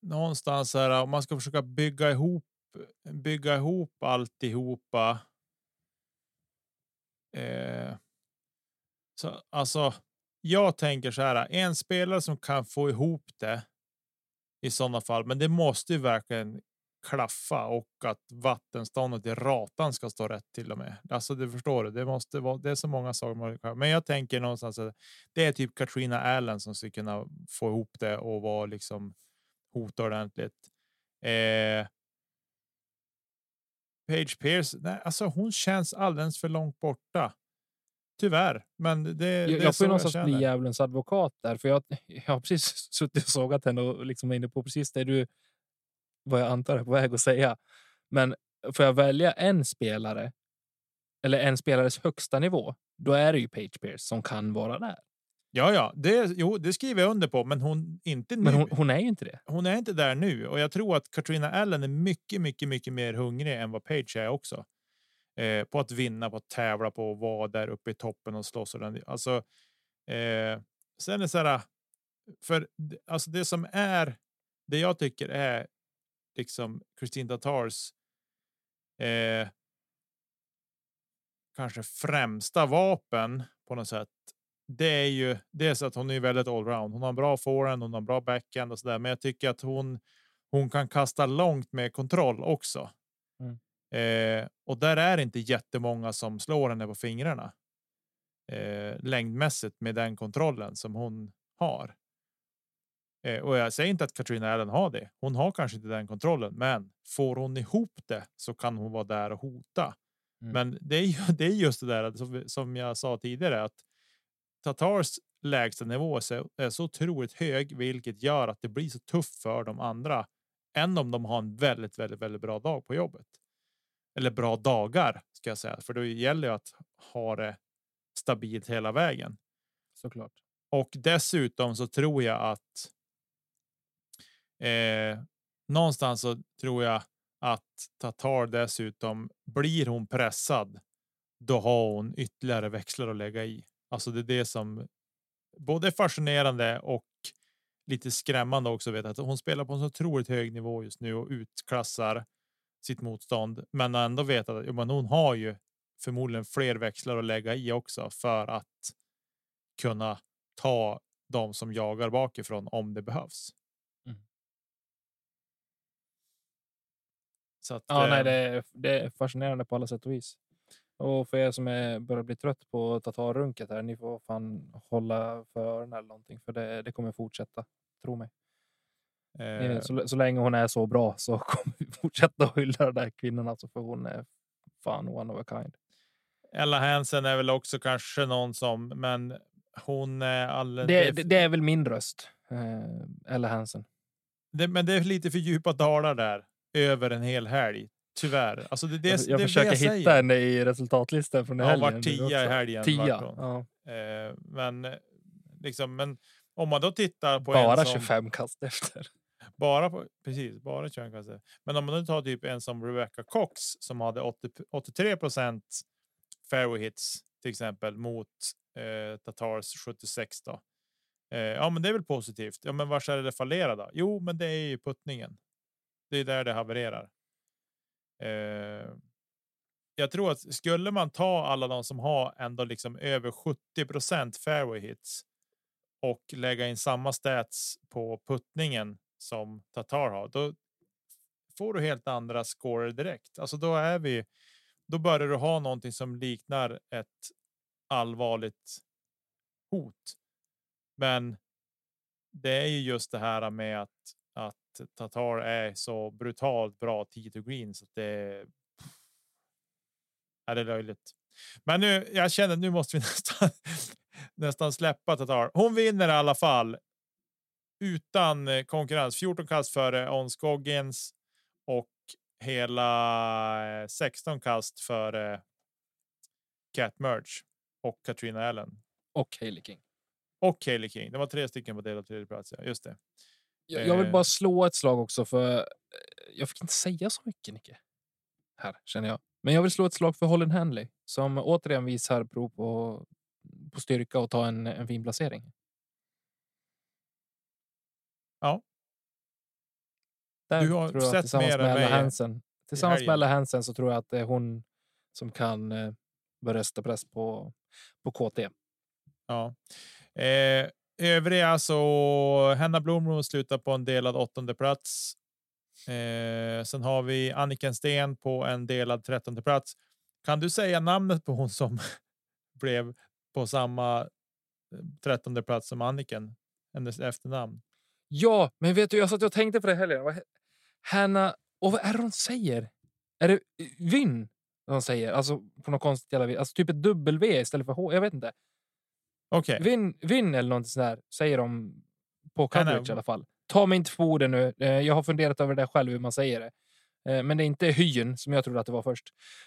någonstans här, om man ska försöka bygga ihop, bygga ihop alltihopa. Eh, så alltså, jag tänker så här. En spelare som kan få ihop det. I sådana fall, men det måste ju verkligen klaffa och att vattenståndet i ratan ska stå rätt till och med. Alltså, det förstår du. Det måste vara. Det är så många saker. Men jag tänker någonstans att det är typ Katrina Allen som ska kunna få ihop det och vara liksom hota ordentligt. Eh, Page Pierce, nej, alltså hon känns alldeles för långt borta. Tyvärr, men det, jag, det jag får ju någonstans bli djävulens advokat där, för jag, jag har precis suttit och sågat henne och liksom är inne på precis det du vad jag antar är på väg att säga. Men får jag välja en spelare eller en spelares högsta nivå, då är det ju Page Pierce som kan vara där. Ja, ja, det, jo, det skriver jag under på, men hon inte nu. Men hon, hon, är ju inte det. Hon är inte där nu och jag tror att Katrina Allen är mycket, mycket, mycket mer hungrig än vad Page är också eh, på att vinna, på att tävla, på att vara där uppe i toppen och slåss. Och den, alltså, eh, sen är det så här. För alltså det som är det jag tycker är liksom Kristin Tatars. Eh, kanske främsta vapen på något sätt. Det är ju dels att hon är väldigt allround. Hon har en bra forehand, hon har en bra backhand och så där. Men jag tycker att hon hon kan kasta långt med kontroll också. Mm. Eh, och där är det inte jättemånga som slår henne på fingrarna. Eh, längdmässigt med den kontrollen som hon har. Eh, och jag säger inte att Katrina Allen har det. Hon har kanske inte den kontrollen, men får hon ihop det så kan hon vara där och hota. Mm. Men det är, ju, det är just det där som, som jag sa tidigare att Tatars lägsta nivå är så otroligt hög, vilket gör att det blir så tufft för de andra än om de har en väldigt, väldigt, väldigt bra dag på jobbet. Eller bra dagar ska jag säga, för då gäller det att ha det stabilt hela vägen. Såklart. Och dessutom så tror jag att. Eh, någonstans så tror jag att Tatar dessutom blir hon pressad. Då har hon ytterligare växlar att lägga i. Alltså det är det som både är fascinerande och lite skrämmande också. Vet att hon spelar på en så otroligt hög nivå just nu och utklassar sitt motstånd, men ändå vet att men hon har ju förmodligen fler växlar att lägga i också för att kunna ta de som jagar bakifrån om det behövs. Så att, ja, eh, nej, det är, det är fascinerande på alla sätt och vis. Och för er som är, börjar bli trött på tatarrunket här, ni får fan hålla för öronen eller någonting, för det, det kommer fortsätta. Tro mig. Eh. Så, så länge hon är så bra så kommer vi fortsätta att hylla den där kvinnan, alltså, för hon är fan one of a kind. Ella Hansen är väl också kanske någon som, men hon är alldeles. Det, det, det är väl min röst. Eh, Ella Hansen. Det, men det är lite för djupa dalar där över en hel helg. Tyvärr. Alltså det, det, jag, jag försöker jag hitta henne i resultatlistan från ja, helgen. Var tia i helgen. Tia. Ja. Eh, men liksom, men om man då tittar på bara en som, 25 kast efter. Bara på, precis, bara 25 kast efter. Men om man nu tar typ en som Rebecca Cox som hade 80, 83 procent fairway hits till exempel mot eh, Tatars 76 då. Eh, ja, men det är väl positivt. Ja, men var är det fallerade? Jo, men det är ju puttningen. Det är där det havererar. Eh, jag tror att skulle man ta alla de som har ändå liksom över 70% fairway hits och lägga in samma stats på puttningen som Tatar har, då får du helt andra scorer direkt. Alltså då är vi. Då börjar du ha någonting som liknar ett allvarligt hot. Men det är ju just det här med att att Tatar är så brutalt bra tee to green så att det. Är det löjligt. Men nu, jag känner nu måste vi nästan nästan släppa Tatar. Hon vinner i alla fall. Utan eh, konkurrens 14 kast före On Scoggins och hela 16 kast före Cat Merge och Katrina Allen. Och Hailey King. Och Hailey King. Det var tre stycken på delad tredje plats. Ja, just det. Jag, jag vill bara eh. slå ett slag också för eh, jag fick inte säga så mycket Nicke. Här känner jag. Men jag vill slå ett slag för Holland Hanley som återigen visar prov på, på styrka och ta en, en fin placering. Ja. Där du har tror jag, sett tillsammans mer med Ella Hansen. Tillsammans med Ella Hansen så tror jag att det är hon som kan eh, börja sätta press på, på KT. Ja. Eh, Övriga så Henna Blomroom slutar på en delad åttonde plats. Eh, sen har vi Anniken Sten på en delad trettonde plats. Kan du säga namnet på hon som blev på samma eh, trettonde plats som Anniken? Hennes efternamn. Ja, men vet du, jag satt och tänkte på det helgen. Hanna, och vad är det hon säger? Är det Vyn? De säger alltså på något konstigt jävla vis, alltså typ ett W istället för H. Jag vet inte. Okay. Vinn, vinn eller något sånt där säger de på coverage i alla fall. Ta mig inte för orden nu. Eh, jag har funderat över det själv hur man säger det. Eh, men det är inte hyn som jag trodde att det var först,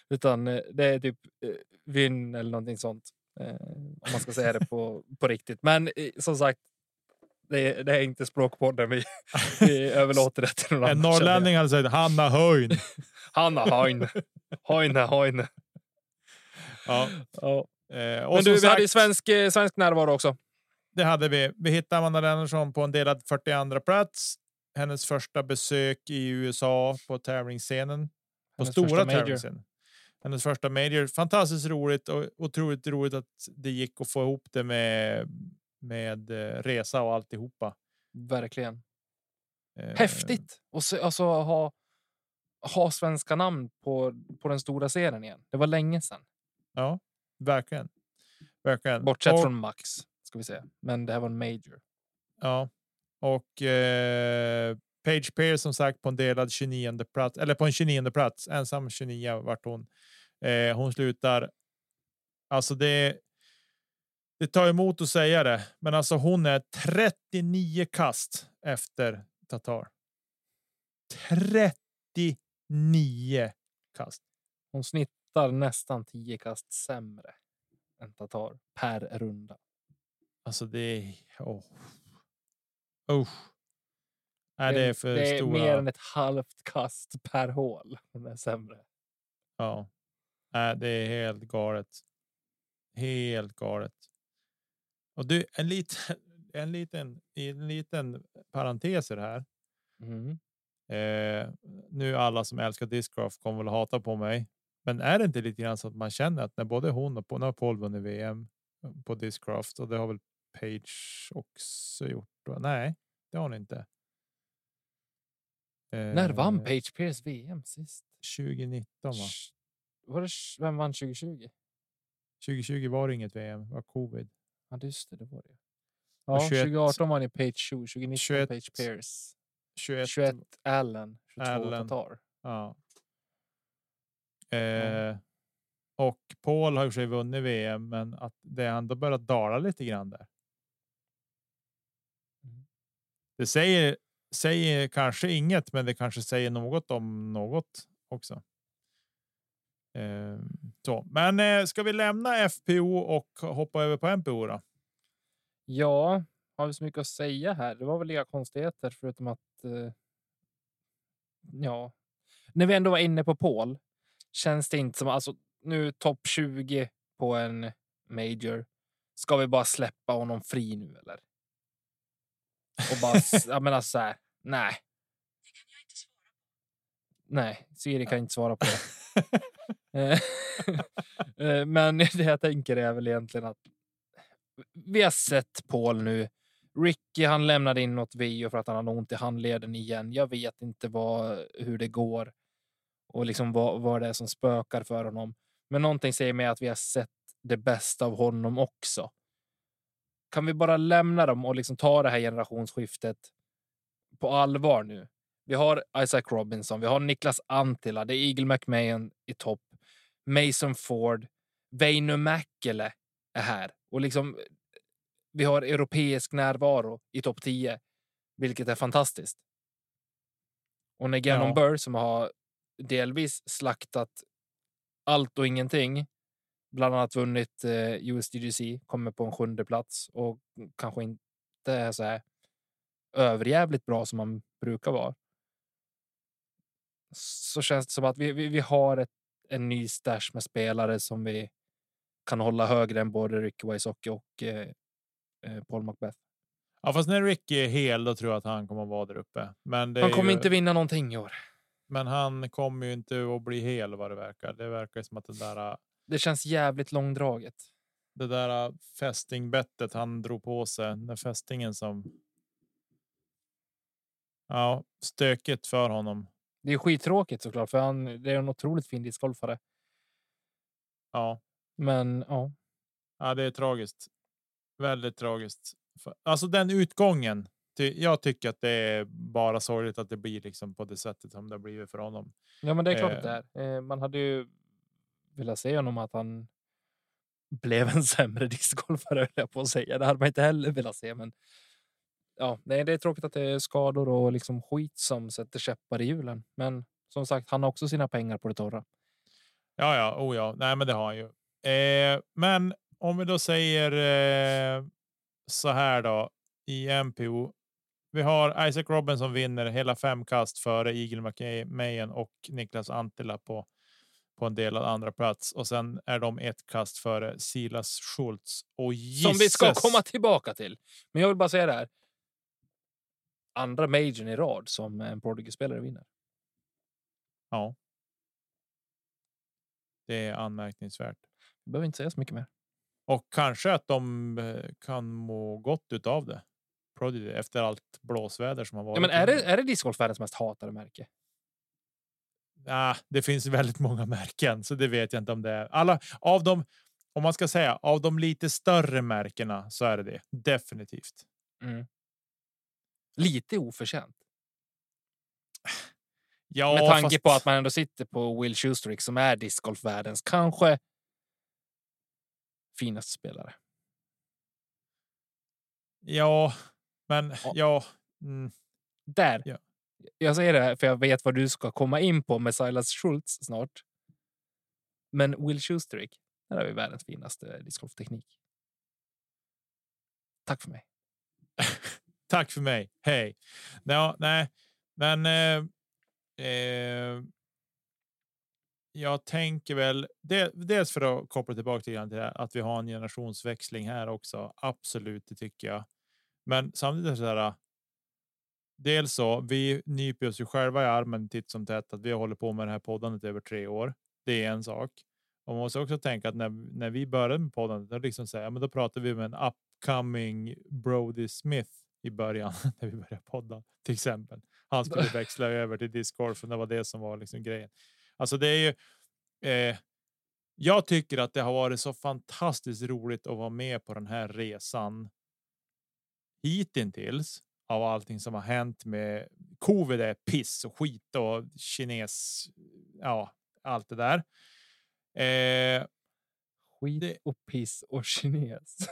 utan eh, det är typ vinn eller någonting sånt. Om man ska säga det på, på riktigt. Men som sagt, det är, det är inte språkpodden. Vi, vi överlåter det till någon En norrlänning hade sagt Hanna Höjn. Hanna Höjn. Höjne, Höjne. Ja. ja. Eh, Men du, vi sagt, hade svensk, eh, svensk närvaro också. Det hade vi. Vi hittade Amanda Lennartsson på en delad 42 plats. Hennes första besök i USA på tävlingsscenen. På Hennes stora tävlingsscenen. Hennes första major. Fantastiskt roligt och otroligt roligt att det gick att få ihop det med med eh, resa och alltihopa. Verkligen. Eh. Häftigt och alltså ha ha svenska namn på på den stora serien igen. Det var länge sedan. Ja, Verkligen. Verkligen. Bortsett och, från Max ska vi säga, men det här var en major. Ja, och eh, Page Pearce som sagt på en delad 29 plats eller på en 29 plats. Ensam 29 vart hon. Eh, hon slutar. Alltså det. Det tar emot att säga det, men alltså hon är 39 kast efter Tatar. 39 kast. Hon snittar nästan 10 kast sämre än Tatar per runda. Alltså det är. Oh. Usch. Nej, det är för det är stora. mer än ett halvt kast per hål. Hon är sämre. Ja, Nej, det är helt galet. Helt galet. Och du, en liten, en liten, en liten parenteser här. Mm. Eh, nu alla som älskar discgolf kommer väl hata på mig, men är det inte lite grann så att man känner att när både hon och har Paul vunnit VM på discraft och det har väl Page också gjort? Då? Nej, det har hon inte. När vann Page Pierce VM sist? 2019 va? Var det, vem vann 2020? 2020 var det inget VM, det var covid. Ja, just det, det var det. Ja, 21, 2018 vann ju Page 20, 2019 21, Page Pierce. 21, 21 Allen, 22 Allen. Tatar. Ja. Eh, ja. Och Paul har ju sig vunnit VM, men att det ändå börjat dala lite grann där. Mm. Det säger säger kanske inget, men det kanske säger något om något också. Eh, så, men eh, ska vi lämna FPO och hoppa över på MPO då? Ja, har vi så mycket att säga här? Det var väl inga konstigheter förutom att. Eh, ja, när vi ändå var inne på Paul känns det inte som alltså nu topp 20 på en major. Ska vi bara släppa honom fri nu eller? Och bara, jag menar så här, nej. Nej, Siri kan inte svara på det. Eh, men det jag tänker är väl egentligen att vi har sett Paul nu. Ricky, han lämnade in något video för att han hade ont i handleden igen. Jag vet inte vad, hur det går och liksom vad, vad det är som spökar för honom. Men någonting säger mig att vi har sett det bästa av honom också kan vi bara lämna dem och liksom ta det här generationsskiftet på allvar nu? Vi har Isaac Robinson, vi har Niklas Antila, det är Eagle McMahon i topp, Mason Ford, Väinö Mäkelä är här och liksom. Vi har europeisk närvaro i topp 10, vilket är fantastiskt. Och när Gannon ja. Burr som har delvis slaktat allt och ingenting bland annat vunnit eh, USDGC, kommer på en sjunde plats och kanske inte är så här överjävligt bra som man brukar vara. Så känns det som att vi, vi, vi har ett, en ny stash med spelare som vi kan hålla högre än både Ricky Wysocki och eh, eh, Paul Macbeth. Ja, fast när Ricky är hel, då tror jag att han kommer att vara där uppe. Men han kommer ju... inte vinna någonting i år. Men han kommer ju inte att bli hel vad det verkar. Det verkar som att det där det känns jävligt långdraget. Det där äh, fästingbettet han drog på sig när fästingen som. Ja, stökigt för honom. Det är skittråkigt såklart, för han det är en otroligt fin discgolfare. Ja, men ja. Ja, det är tragiskt. Väldigt tragiskt. Alltså den utgången. Jag tycker att det är bara sorgligt att det blir liksom på det sättet som det har blivit för honom. Ja, men det är klart eh. att det är. Eh, man hade ju vilja se honom att han blev en sämre discgolfare jag på att säga. Det hade man inte heller velat se, men. Ja, nej, det är tråkigt att det är skador och liksom skit som sätter käppar i hjulen. Men som sagt, han har också sina pengar på det torra. Ja, ja, oh ja, nej, men det har han ju. Eh, men om vi då säger eh, så här då i MPO. Vi har Isaac Robinson vinner hela fem kast före Eagle McMahon och Niklas Antila på på en delad andra plats och sen är de ett kast före Silas Schultz. Och Som vi ska komma tillbaka till. Men jag vill bara säga det här. Andra majorn i rad som en Prodigy-spelare vinner. Ja. Det är anmärkningsvärt. Jag behöver inte säga så mycket mer. Och kanske att de eh, kan må gott av det. Prodigy efter allt blåsväder som har varit. Ja, men är det, är det discgolfvärldens mest hatade märke? Ah, det finns väldigt många märken, så det vet jag inte om det är alla av dem. Om man ska säga av de lite större märkena så är det det definitivt. Mm. Lite oförtjänt. Ja, Med tanke fast... på att man ändå sitter på Will Schusterick som är discgolfvärldens kanske finaste spelare. Ja, men ja. ja. Mm. Där. Ja. Jag säger det för jag vet vad du ska komma in på med Silas Schultz snart. Men Will Schusterick, där har vi världens finaste discgolfteknik. Tack för mig. Tack för mig. Hej. Ja, nej, men. Eh, eh, jag tänker väl det, dels för att koppla tillbaka till det att vi har en generationsväxling här också. Absolut, det tycker jag. Men samtidigt är så här. Dels så vi nyper oss ju själva i armen titt som tätt att vi håller på med det här poddandet över tre år. Det är en sak. Och man måste också tänka att när, när vi började med poddandet, då liksom säga, men då pratar vi med en upcoming Brody Smith i början när vi började podda till exempel. Han skulle växla över till Discord för det var det som var liksom grejen. Alltså det är ju. Eh, jag tycker att det har varit så fantastiskt roligt att vara med på den här resan. Hittills av allting som har hänt med covid är piss och skit och kines. Ja, allt det där. Eh, skit det, och piss och kines.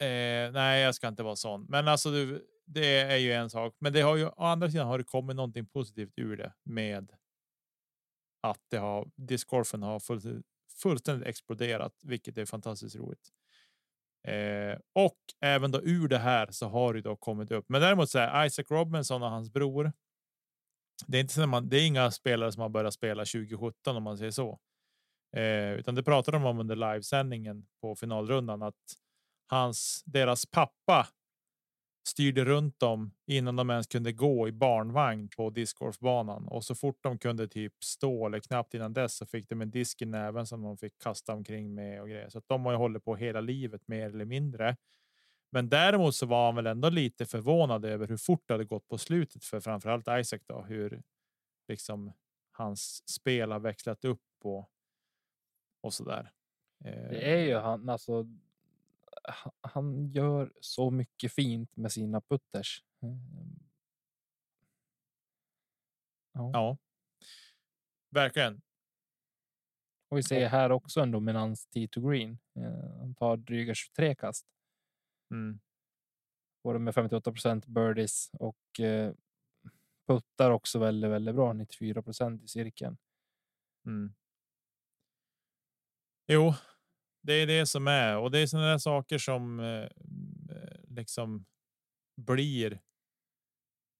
Eh, nej, jag ska inte vara sån, men alltså du, det är ju en sak. Men det har ju å andra sidan har det kommit någonting positivt ur det med att det har discgolfen har fullständigt, fullständigt exploderat, vilket är fantastiskt roligt. Eh, och även då ur det här så har det då kommit upp. Men däremot så är Isaac Robinson och hans bror. Det är inte så man, det är inga spelare som har börjat spela 2017 om man säger så, eh, utan det pratade de om under livesändningen på finalrundan att hans deras pappa styrde runt dem innan de ens kunde gå i barnvagn på discgolfbanan och så fort de kunde typ stå eller knappt innan dess så fick de en disk i näven som de fick kasta omkring med och grejer. Så att de har ju hållit på hela livet mer eller mindre. Men däremot så var han väl ändå lite förvånad över hur fort det hade gått på slutet för framförallt Isaac då hur liksom hans spel har växlat upp och. Och så där. Det är ju han alltså han gör så mycket fint med sina putters. Ehm. Ja. ja. Verkligen. Och vi ser här också en dominans T2 green. Eh, han tar dryga 23 kast. Mm. Både med 58% birdies och eh, puttar också väldigt, väldigt bra. 94% i cirkeln. Mm. Jo, det är det som är och det är sådana där saker som eh, liksom blir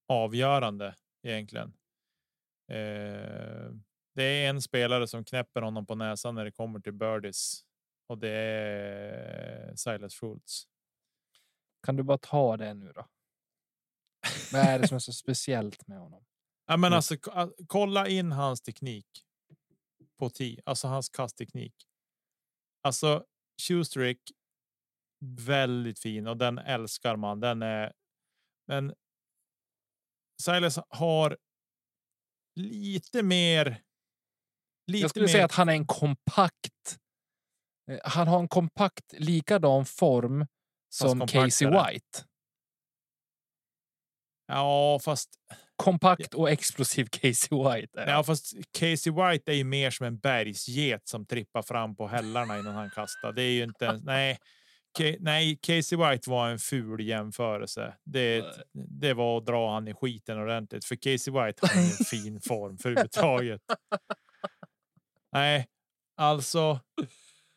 avgörande egentligen. Eh, det är en spelare som knäpper honom på näsan när det kommer till birdies och det är Silas Schultz. Kan du bara ta det nu då? Vad är det som är så speciellt med honom? Ja, men alltså, kolla in hans teknik. På tee, alltså hans kastteknik. Alltså Shoestrick. Väldigt fin och den älskar man. Den är. Men. Silas har. Lite mer. Lite jag skulle mer... säga att han är en kompakt. Eh, han har en kompakt likadan form som Casey White. Ja, fast kompakt och explosiv Casey White. Ja, fast Casey White är ju mer som en bergsget som trippar fram på hällarna innan han kastar. Det är ju inte ens, nej. Nej, Casey White var en ful jämförelse. Det, det var att dra han i skiten ordentligt, för Casey White har en fin form för överhuvudtaget. Nej, alltså.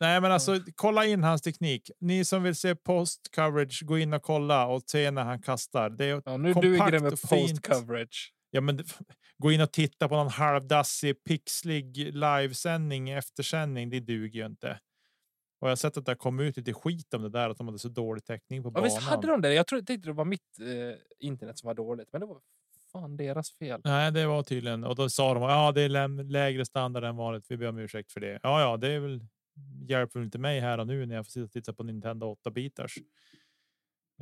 Nej, men alltså kolla in hans teknik. Ni som vill se post coverage, gå in och kolla och se när han kastar. Det är ja, nu duger det med post coverage. Ja, men gå in och titta på någon halvdassig pixlig livesändning eftersändning. Det duger ju inte. Och jag har sett att det kom ut lite skit om det där att de hade så dålig täckning på ja, banan. Visst hade de det? Jag trodde det var mitt eh, internet som var dåligt, men det var fan deras fel. Nej, det var tydligen och då sa de ja, det är lägre standard än vanligt. Vi ber om ursäkt för det. Ja, ja, det är väl hjälper inte mig här och nu när jag får sitta och titta på Nintendo 8 bitars.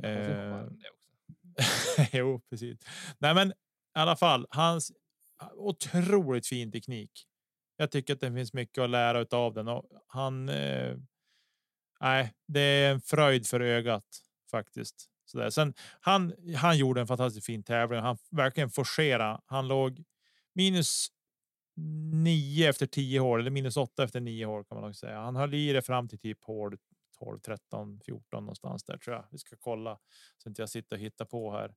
Eh, jo, precis. Nej, men i alla fall hans otroligt fin teknik. Jag tycker att det finns mycket att lära av den och han. Eh, nej, det är en fröjd för ögat faktiskt Så där. Sen han, han gjorde en fantastiskt fin tävling. Han verkligen forcerade. Han låg minus nio efter tio hål eller minus åtta efter nio hål kan man nog säga. Han höll i det fram till typ hål 12, 13, 14 någonstans där tror jag. Vi ska kolla så inte jag sitter och hittar på här.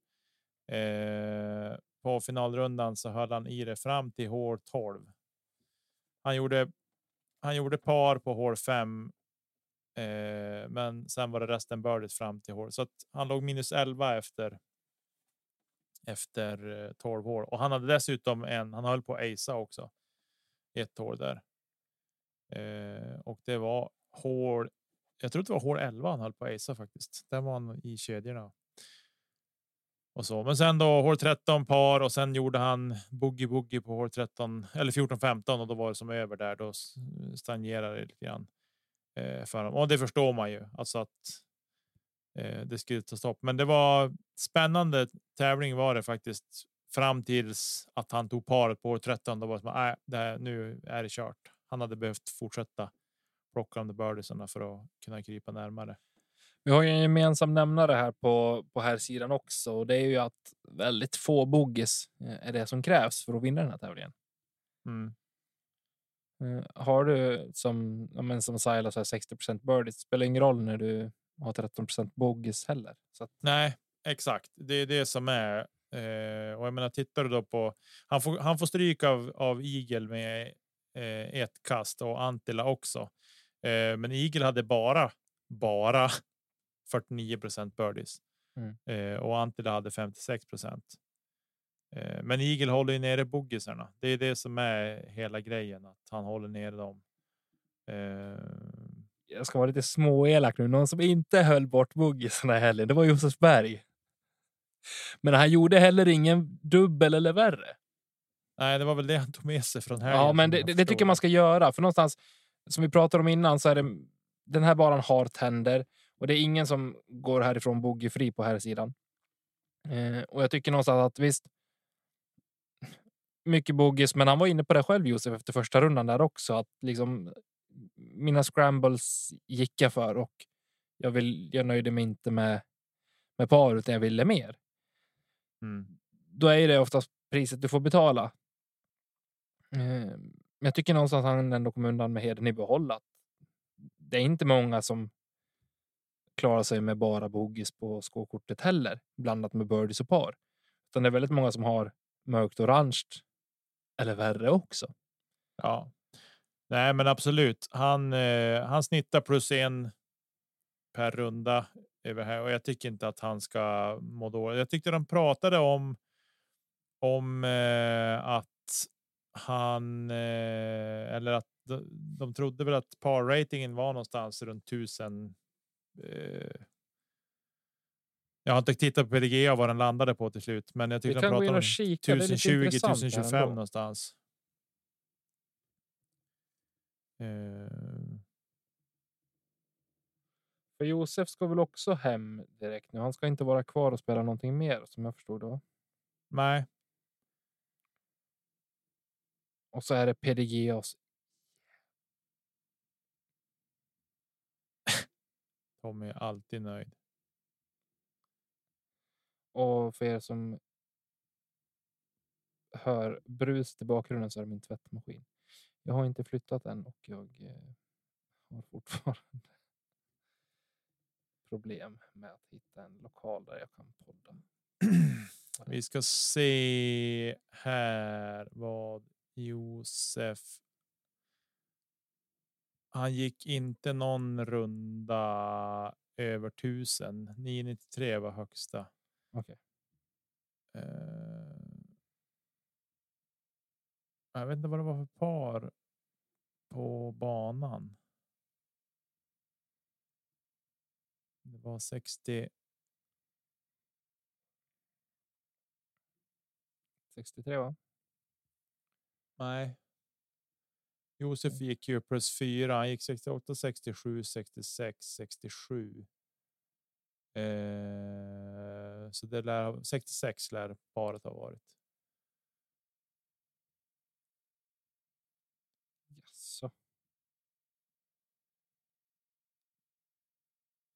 Eh, på finalrundan så höll han i det fram till hål 12. Han gjorde. Han gjorde par på hål 5. Eh, men sen var det resten bördigt fram till hål så att han låg minus 11 efter. Efter eh, 12 år och han hade dessutom en. Han höll på Asa också. Ett år där. Eh, och det var hål jag tror det var hål 11 han höll på Asa faktiskt. Där var han i kedjorna. Och så, men sen då hål 13 par och sen gjorde han boogie boogie på hål 13 eller 14 15 och då var det som över där. Då stagnerade det lite grann eh, för honom och det förstår man ju alltså att. Eh, det skulle ta stopp, men det var spännande tävling var det faktiskt fram tills att han tog paret på hål 13. Då var det som att äh, nu är det kört. Han hade behövt fortsätta plocka de birdiesarna för att kunna krypa närmare. Vi har ju en gemensam nämnare här på, på här sidan också och det är ju att väldigt få bogeys eh, är det som krävs för att vinna den här tävlingen. Mm. Uh, har du som, men som Silas har 60% birdies, spelar ingen roll när du har 13 bogeys heller. Så att... Nej, exakt. Det är det som är. Uh, och jag menar, tittar du då på han får, han får stryk av, av Igel med uh, ett kast och Antila också. Eh, men Eagle hade bara bara 49 birdies mm. eh, och Antila hade 56 eh, Men Eagle håller ju nere boggisarna. Det är det som är hela grejen, att han håller nere dem. Jag ska vara lite småelak nu. Någon som inte höll bort boggisarna heller, det var Josef Berg. Men han gjorde heller ingen dubbel eller värre. Nej, det var väl det han tog med sig från här. Ja, men det, det, tycker man ska göra, för någonstans som vi pratade om innan så är det den här banan har tänder och det är ingen som går härifrån boogiefri på här sidan. Eh, och jag tycker någonstans att visst. Mycket boogies, men han var inne på det själv Josef efter första rundan där också att liksom mina scrambles gick jag för och jag vill. Jag nöjde mig inte med med par utan jag ville mer. Mm. Då är det oftast priset du får betala. Eh, men jag tycker någonstans att han ändå kom undan med heden i behåll. Det är inte många som klarar sig med bara bogies på skåkortet heller, blandat med birdies och par. Utan det är väldigt många som har mörkt orange eller värre också. Ja, nej, men absolut. Han, eh, han snittar plus en per runda här och jag tycker inte att han ska må dåligt. Jag tyckte de pratade om om eh, att han eh, eller att de, de trodde väl att par ratingen var någonstans runt 1000. Eh, jag har inte tittat på PDGA vad den landade på till slut, men jag tycker de pratade om 1020 1025 någonstans. Eh. För Josef ska väl också hem direkt nu. Han ska inte vara kvar och spela någonting mer som jag förstod det. Nej, och så är det PDG oss. Tommy är alltid nöjd. Och för er som hör brus i bakgrunden så är det min tvättmaskin. Jag har inte flyttat än och jag eh, har fortfarande problem med att hitta en lokal där jag kan podda. Vi ska se här vad Josef. Han gick inte någon runda över tusen. 993 var högsta. Okay. Uh, eh, jag vet inte vad det var för par på banan. Det var 60. 63 va? Nej. Josef gick ju plus fyra. Han gick 68, 67, 66, 67. Eh, så det lär 66 lär paret ha varit.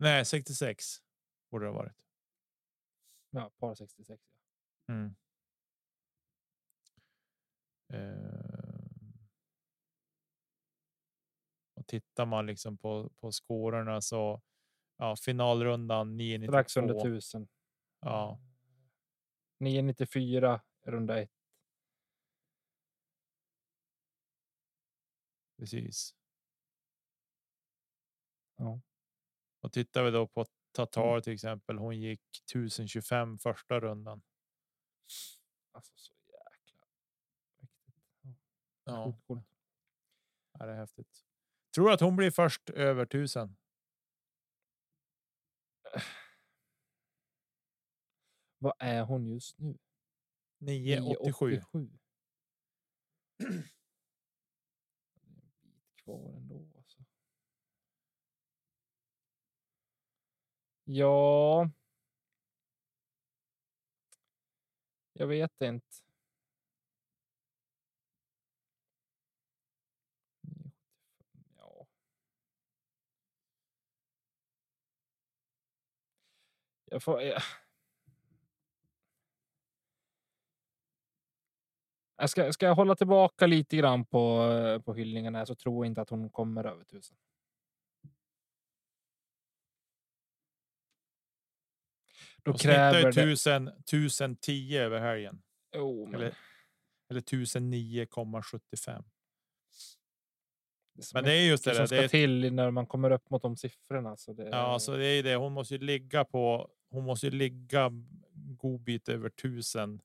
Nej, 66 borde det ha varit. Ja, par 66. Mm. Uh, och tittar man liksom på på skårorna så ja, finalrundan 992. Strax under 1000. Ja. 994 runda ett. Precis. Ja. Och tittar vi då på Tatar till exempel. Hon gick 1025 första rundan. Alltså så jäkla. Ja. ja. Det är häftigt. Tror att hon blir först över tusen? Vad är hon just nu? 987. 987. kvar ändå. Alltså. Ja. Jag vet inte. Ja. Jag får. Jag... Jag ska, ska jag hålla tillbaka lite grann på, eh, på hyllningarna så tror jag inte att hon kommer över tusen. Då hon kräver det... tusen, 1010 över helgen. Oh, men... Eller, eller 1009,75. Men det är just det. Som ska det till när man kommer upp mot de siffrorna. Så det... Ja, så det är det. Hon måste ju ligga på. Hon måste ju ligga god bit över tusen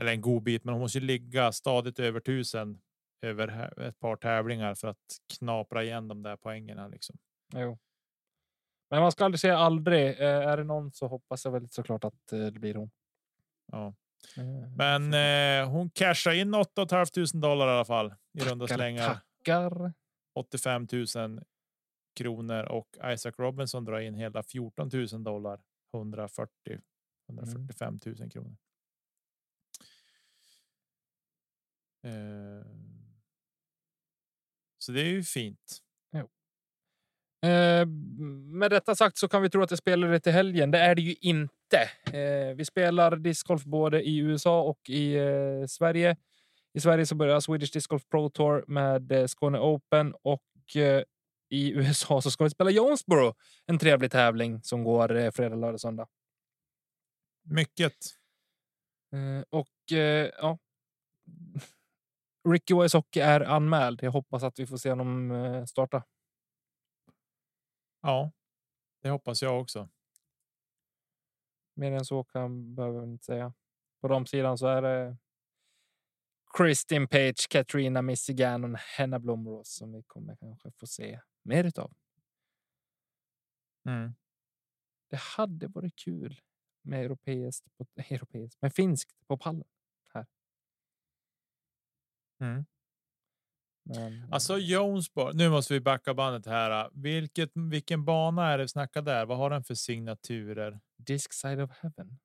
eller en god bit, men hon måste ju ligga stadigt över tusen över ett par tävlingar för att knapra igen de där poängen. Liksom. Jo. Men man ska aldrig säga aldrig. Eh, är det någon så hoppas jag väl såklart att eh, det blir hon. Ja, eh, men eh, hon cashar in 8 500 dollar i alla fall i runda slängar. Tackar. 85 000 kronor och Isaac Robinson drar in hela 14 000 dollar. 140 145 000 kronor. Eh, så det är ju fint. Eh, med detta sagt så kan vi tro att det spelar till helgen. Det är det ju inte. Eh, vi spelar discgolf både i USA och i eh, Sverige. I Sverige så börjar Swedish Disc Golf Pro Tour med eh, Skåne Open och eh, i USA så ska vi spela Jonesboro. En trevlig tävling som går eh, fredag, lördag, söndag. Mycket. och ja, Ricky Wysocki är anmäld. Jag hoppas att vi får se honom eh, starta. Ja, det hoppas jag också. Mer än så kan behöver inte säga. På de sidan så är det. Kristin Page, Katrina Missigan och Henna Blomros som vi kommer kanske få se mer utav. Mm. Det hade varit kul med europeiskt, europeiskt, med finskt på pallen. Mm. Alltså Jonesboro. Nu måste vi backa bandet här. Vilket, vilken bana är det vi snackar där? Vad har den för signaturer? Disc side of heaven.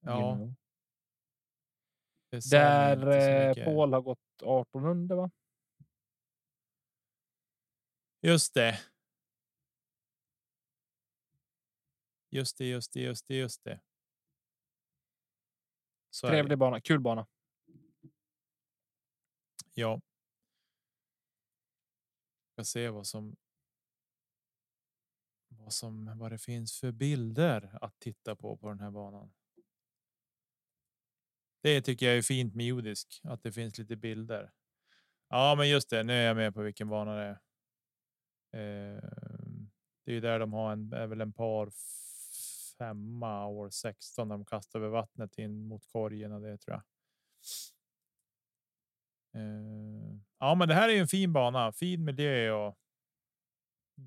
Ja. Där eh, Paul har gått 1800 va? Just det. Just det, just det, just det, just det. Så Trevlig bana, kul bana. Ja. Ska se vad som. Vad som vad det finns för bilder att titta på på den här banan. Det tycker jag är fint med judisk att det finns lite bilder. Ja, men just det. Nu är jag med på vilken bana det är. Ehm, det är ju där de har en är väl en par femma år 16 de kastar över vattnet in mot korgen och det tror jag. Eh, ja, men det här är ju en fin bana, fin miljö och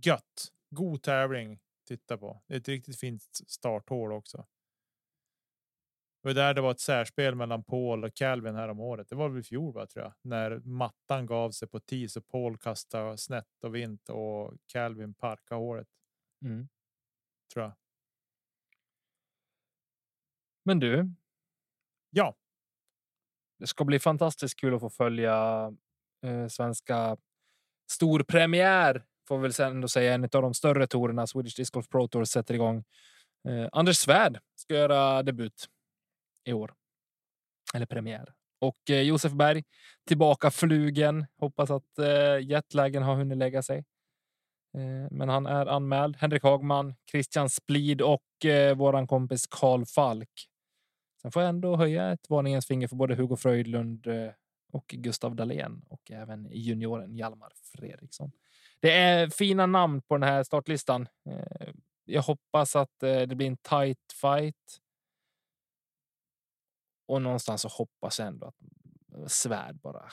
gött. God tävling. Titta på. Det är ett riktigt fint starthål också. Och där det var ett särspel mellan Paul och Calvin här om året. Det var väl i fjol, va, tror jag, när mattan gav sig på tis och Paul kastade snett och vint och Calvin parka håret. Mm. Tror jag. Men du. Ja det ska bli fantastiskt kul att få följa eh, svenska storpremiär får vi väl ändå säga en av de större tourerna Swedish Disc Golf Pro Tour sätter igång Eh, Anders Svärd ska göra debut i år. Eller premiär. Och eh, Josef Berg tillbaka flugen. Hoppas att eh, jetlagen har hunnit lägga sig. Eh, men han är anmäld. Henrik Hagman, Christian Splid och eh, våran kompis Karl Falk. Sen får jag ändå höja ett varningens finger för både Hugo Fröjdlund eh, och Gustav Dahlén och även junioren Hjalmar Fredriksson. Det är fina namn på den här startlistan. Eh, jag hoppas att eh, det blir en tight fight. Och någonstans så hoppas jag ändå att Svärd bara,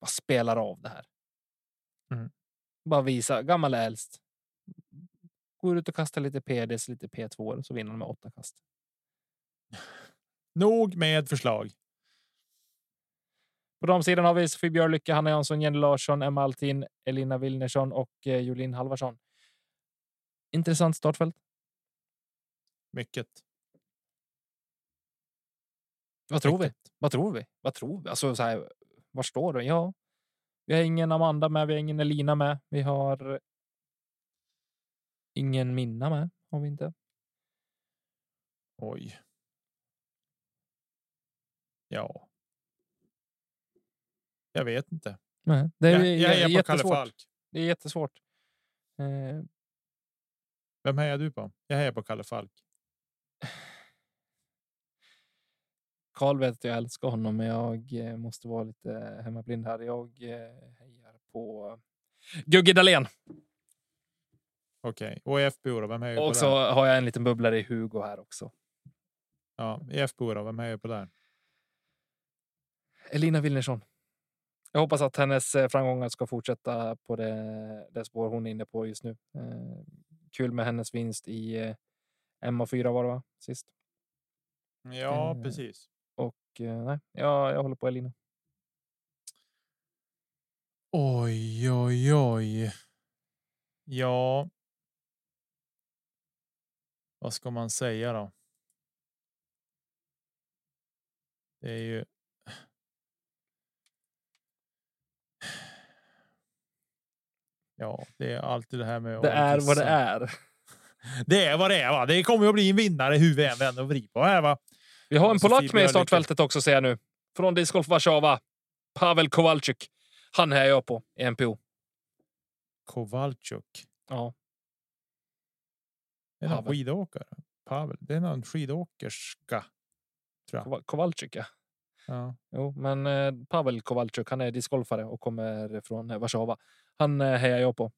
bara spelar av det här. Mm. Bara visa gammal äldst. Går ut och kastar lite PDs, lite P2 så vinner de med åtta kast. Nog med förslag. På damsidan har vi Sofie Björlycke, Hanna Jansson, Jenny Larsson, Emma Altin, Elina Wilnersson och eh, Jolin Halvarsson. Intressant startfält. Mycket. Vad tror Mycket. vi? Vad tror vi? Vad tror vi? Alltså så här, var står du? Ja, vi har ingen Amanda med. Vi har ingen Elina med. Vi har. Ingen Minna med har vi inte. Oj. Ja. Jag vet inte. Nej, det är, jag, jag är på Kalle Falk. Det är jättesvårt. Eh. Vem hejar du på? Jag hejar på Kalle Falk. Karl vet att jag älskar honom, men jag eh, måste vara lite hemmablind här. Jag eh, hejar på Gugge Dahlén. Okej, okay. och i FBO då? Vem hejar Och så har jag en liten bubblare i Hugo här också. Ja, i FBO då? Vem hejar på där? Elina Wilnersson. Jag hoppas att hennes eh, framgångar ska fortsätta på det, det spår hon är inne på just nu. Eh, kul med hennes vinst i eh, MA4 var det va? Sist. Ja, eh, precis. Och eh, nej, jag, jag håller på Elina. Oj, oj, oj. Ja. Vad ska man säga då? Det är ju Ja, det är alltid det här med. Det är vad det är. Det är vad det är. Va? Det kommer att bli en vinnare hur vi än vänder och vrider på här. Va? Vi har en polack med i startfältet också ser jag nu. Från Discgolf Warszawa. Pavel Kowalczyk. Han är jag på i NPO. Kowalczyk. Ja. Är någon skidåkare. Pavel. Det är någon skidåkerska. Tror jag. Kowalczyk, ja. Ja. Jo, men eh, Pavel Kowalczyk, han är discgolfare och kommer från eh, Warszawa. Han eh, hejar jag på.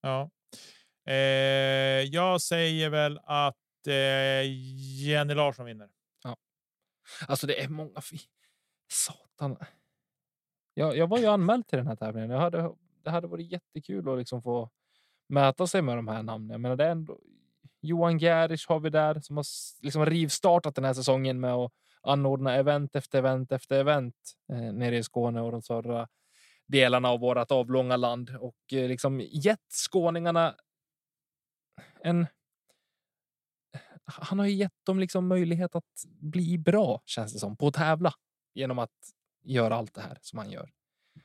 Ja. Eh, jag säger väl att eh, Jenny Larsson vinner. Ja. Alltså det är många. Satan. Jag, jag var ju anmäld till den här tävlingen. Jag hade, det hade varit jättekul att liksom få mäta sig med de här namnen. Men det är ändå Johan Gerich har vi där som har liksom rivstartat den här säsongen med att anordna event efter event efter event eh, nere i Skåne och de södra delarna av vårt avlånga land och eh, liksom gett skåningarna en. Han har ju gett dem liksom möjlighet att bli bra känns det som på att tävla genom att göra allt det här som han gör.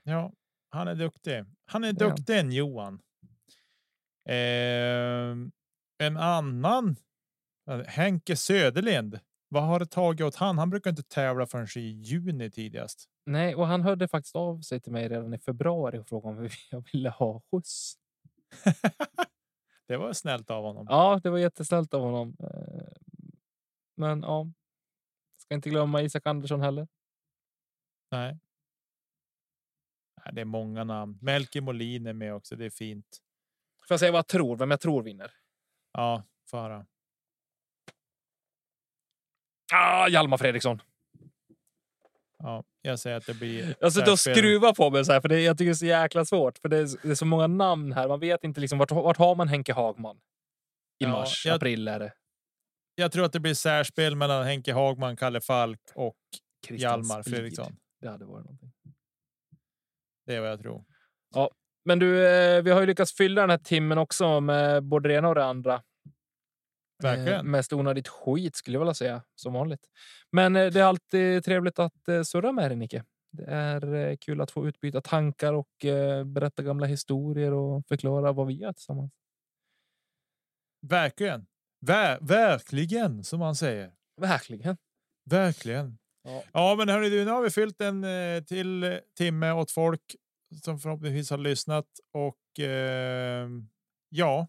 Ja, han är duktig. Han är duktig än Johan. Eh, en annan. Henke Söderlind vad har det tagit åt han? Han brukar inte tävla förrän i juni tidigast. Nej, och han hörde faktiskt av sig till mig redan i februari och frågade om jag ville ha skjuts. det var snällt av honom. Ja, det var jättesnällt av honom. Eh, men ja, ska inte glömma Isak Andersson heller. Nej. Det är många namn. Melke Molin är med också. Det är fint. Får jag säga vad jag tror? Vem jag tror vinner? Ja, fara. Ah, Hjalmar Fredriksson. Ja, jag säger att det blir. Jag sitter och skruvar på mig så här, för det, jag tycker det är så jäkla svårt. För det är, det är så många namn här. Man vet inte liksom vart, vart har man Henke Hagman? I ja, mars, jag, april är det. Jag tror att det blir särspel mellan Henke Hagman, Kalle Falk och Christian Hjalmar. Fredriksson. Det hade varit någonting. Det är vad jag tror. Ja, men du, eh, vi har ju lyckats fylla den här timmen också med både det ena och det andra. Verkligen. Eh, mest onödigt skit skulle jag vilja säga som vanligt. Men eh, det är alltid trevligt att eh, surra med dig, Nicke. Det är eh, kul att få utbyta tankar och eh, berätta gamla historier och förklara vad vi gör tillsammans. Verkligen. Ver verkligen, som man säger. Verkligen. Verkligen. Ja, ja men hörni, nu har vi fyllt en eh, till timme åt folk som förhoppningsvis har lyssnat och eh, ja.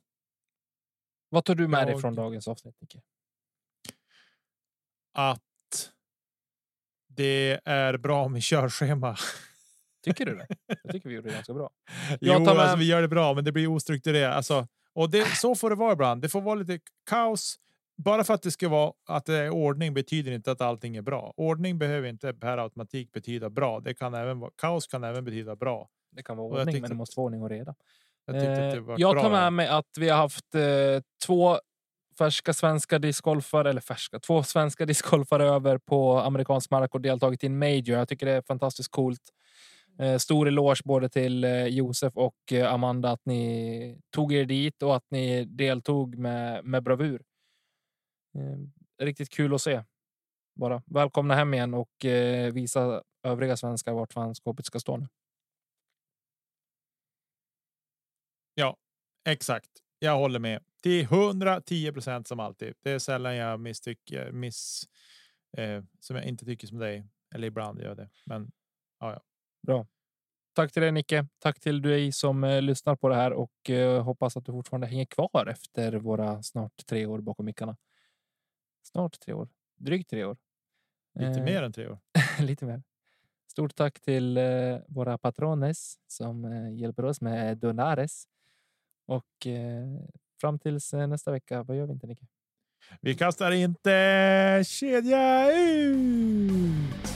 Vad tar du med jag... dig från dagens avsnitt? Nicke? Att det är bra med körschema. Tycker du det? Jag tycker vi gjorde det ganska bra. jo, alltså, med... alltså, vi gör det bra, men det blir ostrukturerat. Alltså, och det, så får det vara ibland. Det får vara lite kaos. Bara för att det ska vara att det är ordning betyder inte att allting är bra. Ordning behöver inte per automatik betyda bra. Det kan även vara kaos kan även betyda bra. Det kan vara ordning, men det måste vara ordning och reda. Jag, eh, jag tar med mig att vi har haft eh, två färska svenska discgolfare eller färska två svenska discgolfare över på amerikansk mark och deltagit i en major. Jag tycker det är fantastiskt coolt. Eh, stor eloge både till eh, Josef och eh, Amanda att ni tog er dit och att ni deltog med, med bravur. Riktigt kul att se. Bara välkomna hem igen och visa övriga svenskar vart fan skåpet ska stå nu. Ja, exakt. Jag håller med till 110 procent som alltid. Det är sällan jag misstycker miss eh, som jag inte tycker som dig. Eller ibland gör det, men ja, ja. Bra. Tack till dig Nicke. Tack till dig som eh, lyssnar på det här och eh, hoppas att du fortfarande hänger kvar efter våra snart tre år bakom mickarna. Snart tre år, drygt tre år. Lite eh, mer än tre år. lite mer. Stort tack till eh, våra patrones som eh, hjälper oss med donares. Och eh, fram tills eh, nästa vecka, vad gör vi inte Nicke? Vi kastar inte kedja ut!